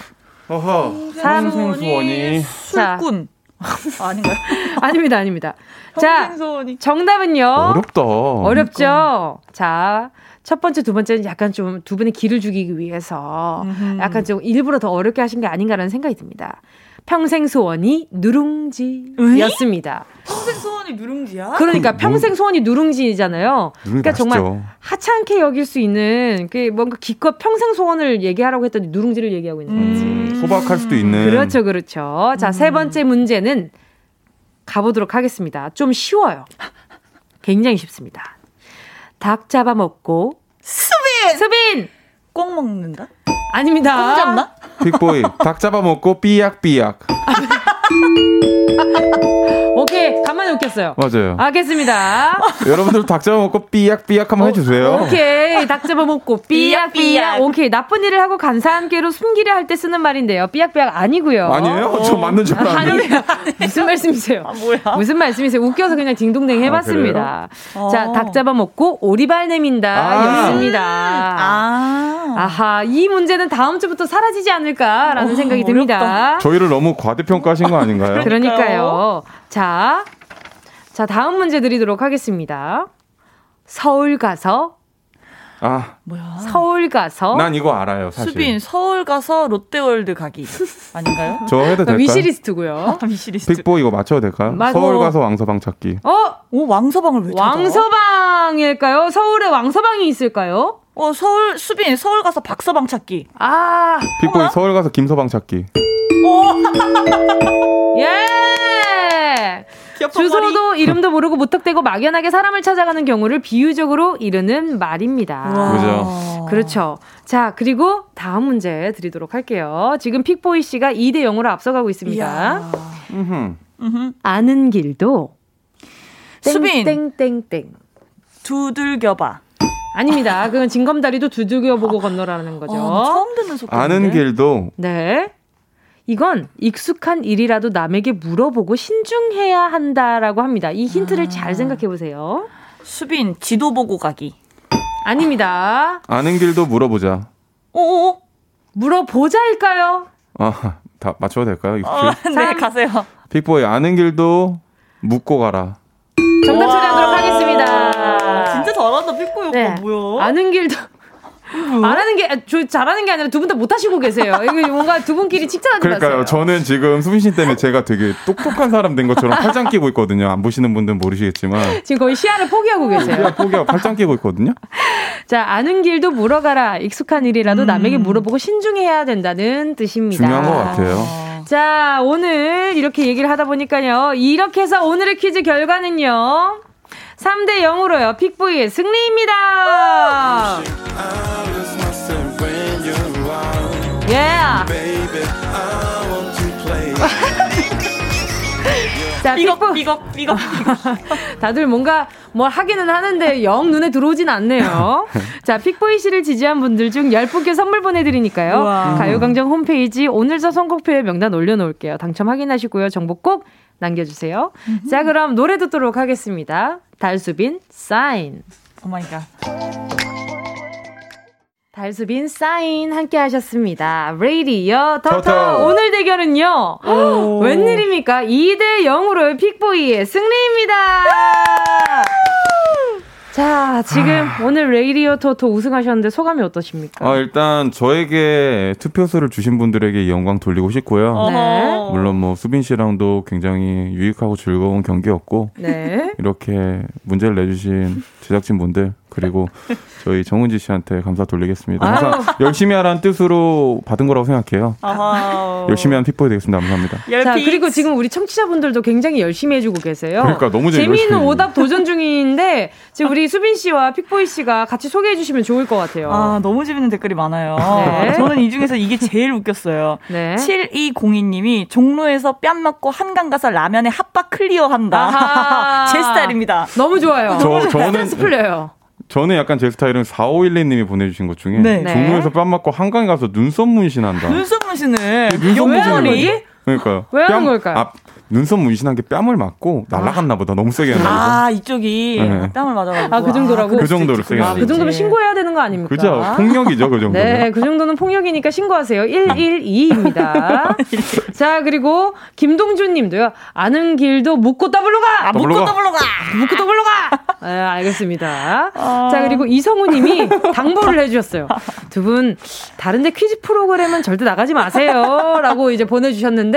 [SPEAKER 7] 어허. 평생 소원이
[SPEAKER 6] 술꾼. 아, 아닌가요?
[SPEAKER 1] 아닙니다, 아닙니다. 자, 정답은요.
[SPEAKER 7] 어렵다.
[SPEAKER 1] 어렵죠. 자, 첫 번째, 두 번째는 약간 좀 두 분의 기를 죽이기 위해서 음흠. 약간 좀 일부러 더 어렵게 하신 게 아닌가라는 생각이 듭니다. 평생 소원이 누룽지였습니다.
[SPEAKER 6] 평생 소원이 누룽지야?
[SPEAKER 1] 그러니까 평생 소원이 누룽지잖아요. 그러니까 맛있죠. 정말 하찮게 여길 수 있는 그 뭔가 기껏 평생 소원을 얘기하라고 했더니 누룽지를 얘기하고 있는 거지. 음.
[SPEAKER 7] 소박할 수도 있는.
[SPEAKER 1] 그렇죠, 그렇죠. 자, 세 음. 번째 문제는 가보도록 하겠습니다. 좀 쉬워요. 굉장히 쉽습니다. 닭 잡아먹고
[SPEAKER 6] 수빈!
[SPEAKER 1] 수빈!
[SPEAKER 6] 꼭 먹는다?
[SPEAKER 1] 아닙니다.
[SPEAKER 6] 꼭 잡나?
[SPEAKER 7] 빅보이 닭 잡아먹고 삐약삐약.
[SPEAKER 1] 오케이 오케이. 간만에 웃겼어요.
[SPEAKER 7] 맞아요.
[SPEAKER 1] 알겠습니다.
[SPEAKER 7] 여러분들 닭 잡아먹고 삐약삐약 한번 어, 해주세요.
[SPEAKER 1] 오케이. 닭 잡아먹고 삐약삐약. 오케이. 나쁜 일을 하고 감사한 깨로 숨기려 할 때 쓰는 말인데요. 삐약삐약 아니고요.
[SPEAKER 7] 아니에요? 저 맞는 줄 알았는데.
[SPEAKER 1] 무슨 말씀이세요? 아, 뭐야? 무슨 말씀이세요? 웃겨서 그냥 딩동댕 해봤습니다. 아, 자, 닭 잡아먹고 오리발 내민다. 아. 였습니다. 아. 아하. 이 문제는 다음 주부터 사라지지 않을까라는 어, 생각이 듭니다. 어렵다.
[SPEAKER 7] 저희를 너무 과대평가하신 거 아 닌가요?
[SPEAKER 1] 그러니까요. 자, 자, 다음 문제 드리도록 하겠습니다. 서울 가서
[SPEAKER 7] 아,
[SPEAKER 1] 뭐야? 서울 가서
[SPEAKER 7] 난 이거 알아요, 사실.
[SPEAKER 6] 수빈 서울 가서 롯데월드 가기 아닌가요?
[SPEAKER 7] 저 해도 될까요?
[SPEAKER 1] 위시리스트고요.
[SPEAKER 6] 아, 위시리스트.
[SPEAKER 7] 빅보 이거 맞춰도 될까요? 맞고. 서울 가서 왕서방 찾기.
[SPEAKER 1] 어?
[SPEAKER 6] 오, 왕서방을 왜 찾아?
[SPEAKER 1] 왕서방일까요? 서울에 왕서방이 있을까요?
[SPEAKER 6] 어, 서울 수빈 서울 가서 박서방 찾기.
[SPEAKER 1] 아,
[SPEAKER 7] 빅보이 서울 가서 김서방 찾기.
[SPEAKER 1] 예. 주소도 머리. 이름도 모르고 무턱대고 막연하게 사람을 찾아가는 경우를 비유적으로 이르는 말입니다.
[SPEAKER 7] 그죠.
[SPEAKER 1] 그렇죠. 자, 그리고 다음 문제 드리도록 할게요. 지금 픽보이 씨가 2대 0으로 앞서가고 있습니다. 아는 길도
[SPEAKER 6] 수빈
[SPEAKER 1] 땡땡땡
[SPEAKER 6] 두들겨봐.
[SPEAKER 1] 아닙니다. 그건 징검다리도 두들겨보고 건너라는 거죠. 어,
[SPEAKER 6] 처음 듣는 속도.
[SPEAKER 7] 아는 길도.
[SPEAKER 1] 네. 이건 익숙한 일이라도 남에게 물어보고 신중해야 한다라고 합니다. 이 힌트를 아. 잘 생각해 보세요.
[SPEAKER 6] 수빈 지도 보고 가기.
[SPEAKER 1] 아닙니다.
[SPEAKER 7] 아는 길도 물어보자.
[SPEAKER 6] 오
[SPEAKER 1] 물어보자일까요?
[SPEAKER 7] 아, 다 맞춰도 될까요?
[SPEAKER 6] 어, 네, 가세요.
[SPEAKER 7] 빅보이 아는 길도 묻고 가라.
[SPEAKER 1] 정답 하겠습니다.
[SPEAKER 6] 진짜 잘한다, 픽보이 오빠. 네. 뭐야?
[SPEAKER 1] 아는 길도 안 하는 게, 저, 잘하는 게 아니라 두 분 다 못하시고 계세요. 이거 뭔가 두 분끼리 칭찬하지
[SPEAKER 7] 그러니까요.
[SPEAKER 1] 마세요.
[SPEAKER 7] 저는 지금 수빈 씨 때문에 제가 되게 똑똑한 사람 된 것처럼 팔짱 끼고 있거든요. 안 보시는 분들은 모르시겠지만.
[SPEAKER 1] 지금 거의 시야를 포기하고 계세요.
[SPEAKER 7] 시야 포기하고 팔짱 끼고 있거든요.
[SPEAKER 1] 자, 아는 길도 물어가라. 익숙한 일이라도 음. 남에게 물어보고 신중해야 된다는 뜻입니다.
[SPEAKER 7] 중요한 것 같아요.
[SPEAKER 1] 자, 오늘 이렇게 얘기를 하다 보니까요. 이렇게 해서 오늘의 퀴즈 결과는요. 3대 0으로요. 픽보이의 승리입니다. 예.
[SPEAKER 6] 자, 삐걱, 삐걱, 삐걱,
[SPEAKER 1] 다들 뭔가 뭐 하기는 하는데 영 눈에 들어오진 않네요. 자, 픽보이 씨를 지지한 분들 중 10분께 선물 보내드리니까요. 우와. 가요광장 홈페이지 오늘자 선곡표에 명단 올려놓을게요. 당첨 확인하시고요. 정보 꼭 남겨주세요. 자, 그럼 노래 듣도록 하겠습니다. 달수빈, 사인.
[SPEAKER 6] oh my god.
[SPEAKER 1] 달수빈 사인 함께 하셨습니다. 레이디어 터터 오늘 대결은요. 웬일입니까? 2대 0으로 픽보이의 승리입니다. 자, 지금 아... 오늘 레이디어 토토 우승하셨는데 소감이 어떠십니까?
[SPEAKER 7] 아, 일단 저에게 투표수를 주신 분들에게 영광 돌리고 싶고요. 네. 물론 뭐 수빈 씨랑도 굉장히 유익하고 즐거운 경기였고 네. 이렇게 문제를 내주신 제작진분들 그리고 저희 정은지 씨한테 감사 돌리겠습니다. 항상 열심히 하라는 뜻으로 받은 거라고 생각해요. 아하. 열심히 한 픽보이 되겠습니다. 감사합니다.
[SPEAKER 1] 자, 그리고 지금 우리 청취자분들도 굉장히 열심히 해주고 계세요.
[SPEAKER 7] 그러니까 너무
[SPEAKER 1] 재미있는 오답 도전 중인데 지금 우리 수빈 씨와 픽보이 씨가 같이 소개해 주시면 좋을 것 같아요.
[SPEAKER 6] 아, 너무 재밌는 댓글이 많아요. 네. 저는 이 중에서 이게 제일 웃겼어요. 네. 7202님이 종로에서 뺨 맞고 한강 가서 라면에 핫바 clear 한다. 제 스타일입니다.
[SPEAKER 1] 너무 좋아요.
[SPEAKER 7] 저, 저는
[SPEAKER 1] 풀려요.
[SPEAKER 7] 저는 약간 제 스타일은 4512님이 보내주신 것 중에 네. 종로에서 뺨 맞고 한강에 가서 눈썹 문신한다.
[SPEAKER 6] 눈썹 문신을
[SPEAKER 1] 눈썹 문신을
[SPEAKER 7] 그러니까요.
[SPEAKER 1] 왜 하는 걸까요? 아,
[SPEAKER 7] 눈썹 문신한 게 뺨을 맞고 날아갔나 보다. 너무 세게 했나
[SPEAKER 6] 아, 이쪽이 네. 뺨을 맞아가지고.
[SPEAKER 1] 아, 그 정도라고?
[SPEAKER 7] 그 정도로 세게
[SPEAKER 1] 아, 그 정도면 신고해야 되는 거 아닙니까?
[SPEAKER 7] 그죠. 폭력이죠, 그 정도.
[SPEAKER 1] 네, 그 정도는 폭력이니까 신고하세요. 112입니다. 자, 그리고 김동준 님도요. 아는 길도 묻고 더블로 가!
[SPEAKER 6] 아, 묻고 더블로 가!
[SPEAKER 1] 묻고 더블로 가! 네, 알겠습니다. 어... 자, 그리고 이성우 님이 당부를 해주셨어요. 두 분, 다른데 퀴즈 프로그램은 절대 나가지 마세요. 라고 이제 보내주셨는데,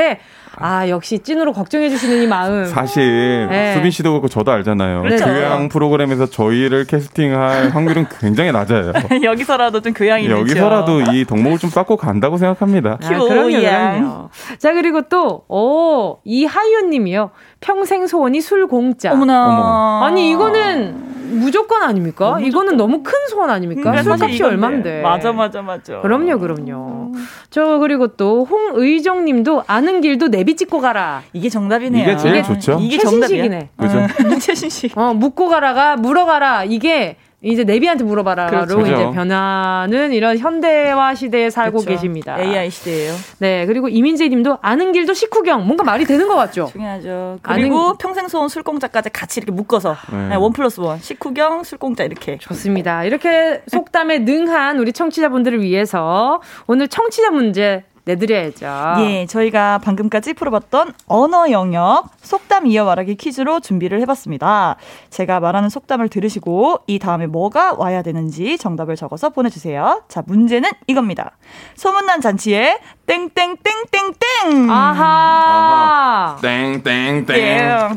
[SPEAKER 1] 아, 역시 찐으로 걱정해 주시는 이 마음.
[SPEAKER 7] 사실, 네. 수빈 씨도 그렇고 저도 알잖아요. 그렇죠. 교양 프로그램에서 저희를 캐스팅할 확률은 굉장히 낮아요.
[SPEAKER 6] 여기서라도 좀 교양이
[SPEAKER 7] 여기서라도 있죠. 이 덕목을 좀 쌓고 간다고 생각합니다.
[SPEAKER 1] 아, 그럼요, 그럼요. 자, 그리고 또, 오, 이하윤 님이요. 평생 소원이 술 공짜.
[SPEAKER 6] 어머나. 어머.
[SPEAKER 1] 아니, 이거는 무조건 아닙니까? 무조건. 이거는 너무 큰 소원 아닙니까? 음, 술값이 얼만데.
[SPEAKER 6] 맞아, 맞아, 맞아.
[SPEAKER 1] 그럼요, 그럼요. 음. 저 그리고 또 홍의정 님도 아는 길도 내비 찍고 가라.
[SPEAKER 6] 이게 정답이네요.
[SPEAKER 7] 이게 제일 좋죠.
[SPEAKER 1] 이게 정답이네.
[SPEAKER 7] 그죠?
[SPEAKER 6] 어. 최신식.
[SPEAKER 1] 어, 묻고 가라가 물어 가라. 이게 이제 내비한테 물어봐라로 그렇죠. 이제 변하는 이런 현대화 시대에 살고 그렇죠. 계십니다.
[SPEAKER 6] AI 시대예요.
[SPEAKER 1] 네, 그리고 이민재 님도 아는 길도 식후경 뭔가 말이 되는 것 같죠?
[SPEAKER 6] 중요하죠. 그리고 아는... 평생 소원 술공짜까지 같이 이렇게 묶어서 네. 네원 플러스 원 식후경 술공짜 이렇게
[SPEAKER 1] 좋습니다. 이렇게 속담에 능한 우리 청취자분들을 위해서 오늘 청취자 문제 내드려야죠.
[SPEAKER 6] 예, 저희가 방금까지 풀어봤던 언어 영역 속담 이어 말하기 퀴즈로 준비를 해봤습니다. 제가 말하는 속담을 들으시고 이 다음에 뭐가 와야 되는지 정답을 적어서 보내주세요. 자, 문제는 이겁니다. 소문난 잔치에 땡땡땡땡땡.
[SPEAKER 1] 아하.
[SPEAKER 7] 땡땡땡.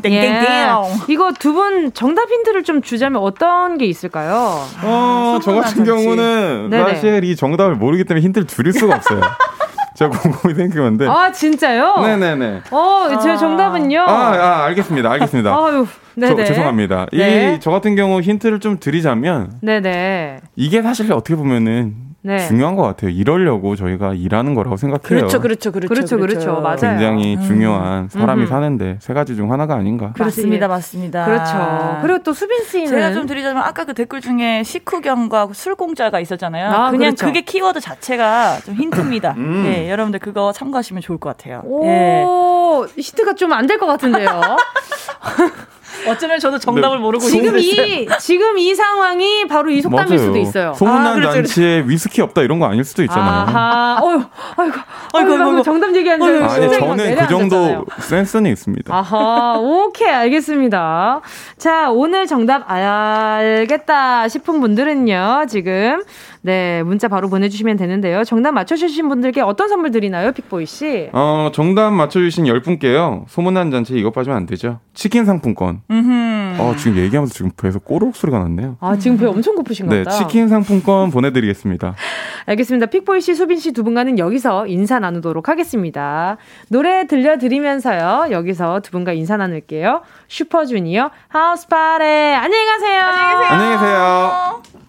[SPEAKER 6] 땡땡땡. 예.
[SPEAKER 1] 이거 두 분 정답 힌트를 좀 주자면 어떤 게 있을까요?
[SPEAKER 7] 어, 저 같은 잔치. 경우는 네네. 사실 이 정답을 모르기 때문에 힌트를 드릴 수가 없어요. 제가 곰곰이 생각했는데.
[SPEAKER 1] 아, 진짜요?
[SPEAKER 7] 네네네.
[SPEAKER 1] 어, 제 아. 정답은요?
[SPEAKER 7] 아, 아, 알겠습니다. 알겠습니다.
[SPEAKER 1] 아유, 네네.
[SPEAKER 7] 저, 죄송합니다. 네. 이, 저 같은 경우 힌트를 좀 드리자면.
[SPEAKER 1] 네네.
[SPEAKER 7] 이게 사실 어떻게 보면은 네. 중요한 것 같아요. 이러려고 저희가 일하는 거라고 생각해요.
[SPEAKER 1] 그렇죠, 그렇죠, 그렇죠, 그렇죠, 그렇죠. 그렇죠. 맞아요.
[SPEAKER 7] 굉장히 음. 중요한 사람이 음. 사는데 세 가지 중 하나가 아닌가.
[SPEAKER 6] 그렇습니다, 맞습니다.
[SPEAKER 1] 그렇죠. 그리고 또 수빈 씨는
[SPEAKER 6] 제가 좀 드리자면 아까 그 댓글 중에 식후경과 술공짜가 있었잖아요. 아, 그냥 그렇죠. 그게 키워드 자체가 좀 힌트입니다. 음. 네, 여러분들 그거 참고하시면 좋을 것 같아요.
[SPEAKER 1] 오, 네. 힌트가 좀 안 될 것 같은데요.
[SPEAKER 6] 어쩌면 저도 정답을 네. 모르고
[SPEAKER 1] 지금 이 지금 이 상황이 바로 이 속담일 맞아요. 수도 있어요.
[SPEAKER 7] 소문난 아, 그렇죠, 잔치에 위스키 없다 이런 거 아닐 수도 있잖아요.
[SPEAKER 1] 아하, 어휴, 아이고, 아이고, 아이고, 아이고 정답 얘기한 줄
[SPEAKER 7] 아니 저는 그 정도 센스는 있습니다.
[SPEAKER 1] 아하, 오케이 알겠습니다. 자 오늘 정답 알겠다 싶은 분들은요 지금 네, 문자 바로 보내주시면 되는데요. 정답 맞춰주신 분들께 어떤 선물 드리나요, 픽보이 씨?
[SPEAKER 7] 어, 정답 맞춰주신 10분께요. 소문난 잔치 이것 빠지면 안 되죠. 치킨 상품권. 어, 지금 얘기하면서 지금 배에서 꼬르륵 소리가 났네요.
[SPEAKER 1] 아, 지금 배 엄청 고프신 것
[SPEAKER 7] 네, 같다. 치킨 상품권 보내드리겠습니다.
[SPEAKER 1] 알겠습니다. 픽보이 씨, 수빈 씨 두 분과는 여기서 인사 나누도록 하겠습니다. 노래 들려드리면서요. 여기서 두 분과 인사 나눌게요. 슈퍼주니어 하우스 파레 안녕히 가세요.
[SPEAKER 6] 안녕히 계세요.
[SPEAKER 7] 안녕히 계세요.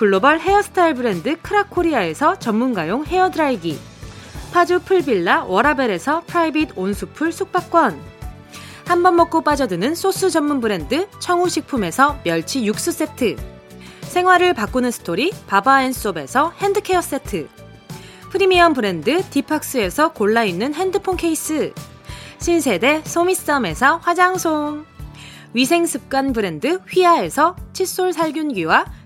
[SPEAKER 1] 글로벌 헤어스타일 브랜드 크라코리아에서 전문가용 헤어드라이기. 파주 풀빌라 워라벨에서 private 온수풀 숙박권. 한 번 먹고 빠져드는 소스 전문 브랜드 청우식품에서 멸치 육수 세트. 생활을 바꾸는 스토리 바바앤솝에서 hand care 세트. 프리미엄 브랜드 디팍스에서 골라있는 핸드폰 케이스. 신세대 소미썸에서 화장솜. 위생습관 브랜드 휘하에서 칫솔 살균기와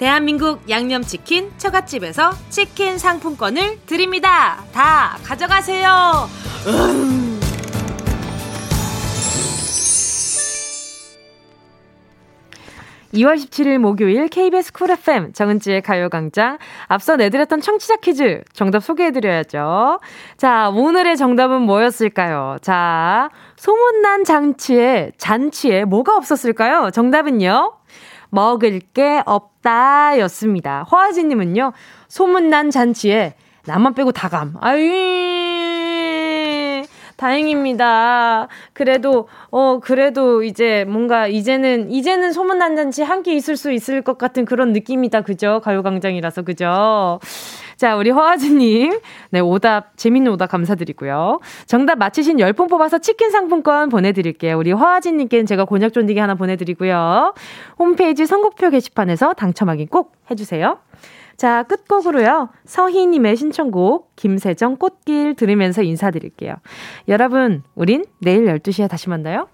[SPEAKER 1] 대한민국 양념치킨 처갓집에서 치킨 상품권을 드립니다. 다 가져가세요. 음. 2월 17일 목요일 KBS 쿨 FM 정은지의 가요광장 앞서 내드렸던 청취자 퀴즈 정답 소개해드려야죠. 자 오늘의 정답은 뭐였을까요? 자 소문난 잔치에 잔치에 뭐가 없었을까요? 정답은요. 먹을 게 없다 였습니다. 허아지님은요, 소문난 잔치에 나만 빼고 다 감. 아유, 다행입니다. 그래도, 어, 그래도 이제 뭔가 이제는, 이제는 소문난 잔치 함께 있을 수 있을 것 같은 그런 느낌이다. 그죠? 가요광장이라서, 그죠? 자, 우리 허아즈님. 네, 오답, 재밌는 오답 감사드리고요. 정답 맞히신 10분 뽑아서 치킨 상품권 보내드릴게요. 우리 허아즈님께는 제가 곤약 쫀디기 하나 보내드리고요. 홈페이지 선곡표 게시판에서 당첨 확인 꼭 해주세요. 자, 끝곡으로요. 서희님의 신청곡, 김세정 꽃길 들으면서 인사드릴게요. 여러분, 우린 내일 12시에 다시 만나요.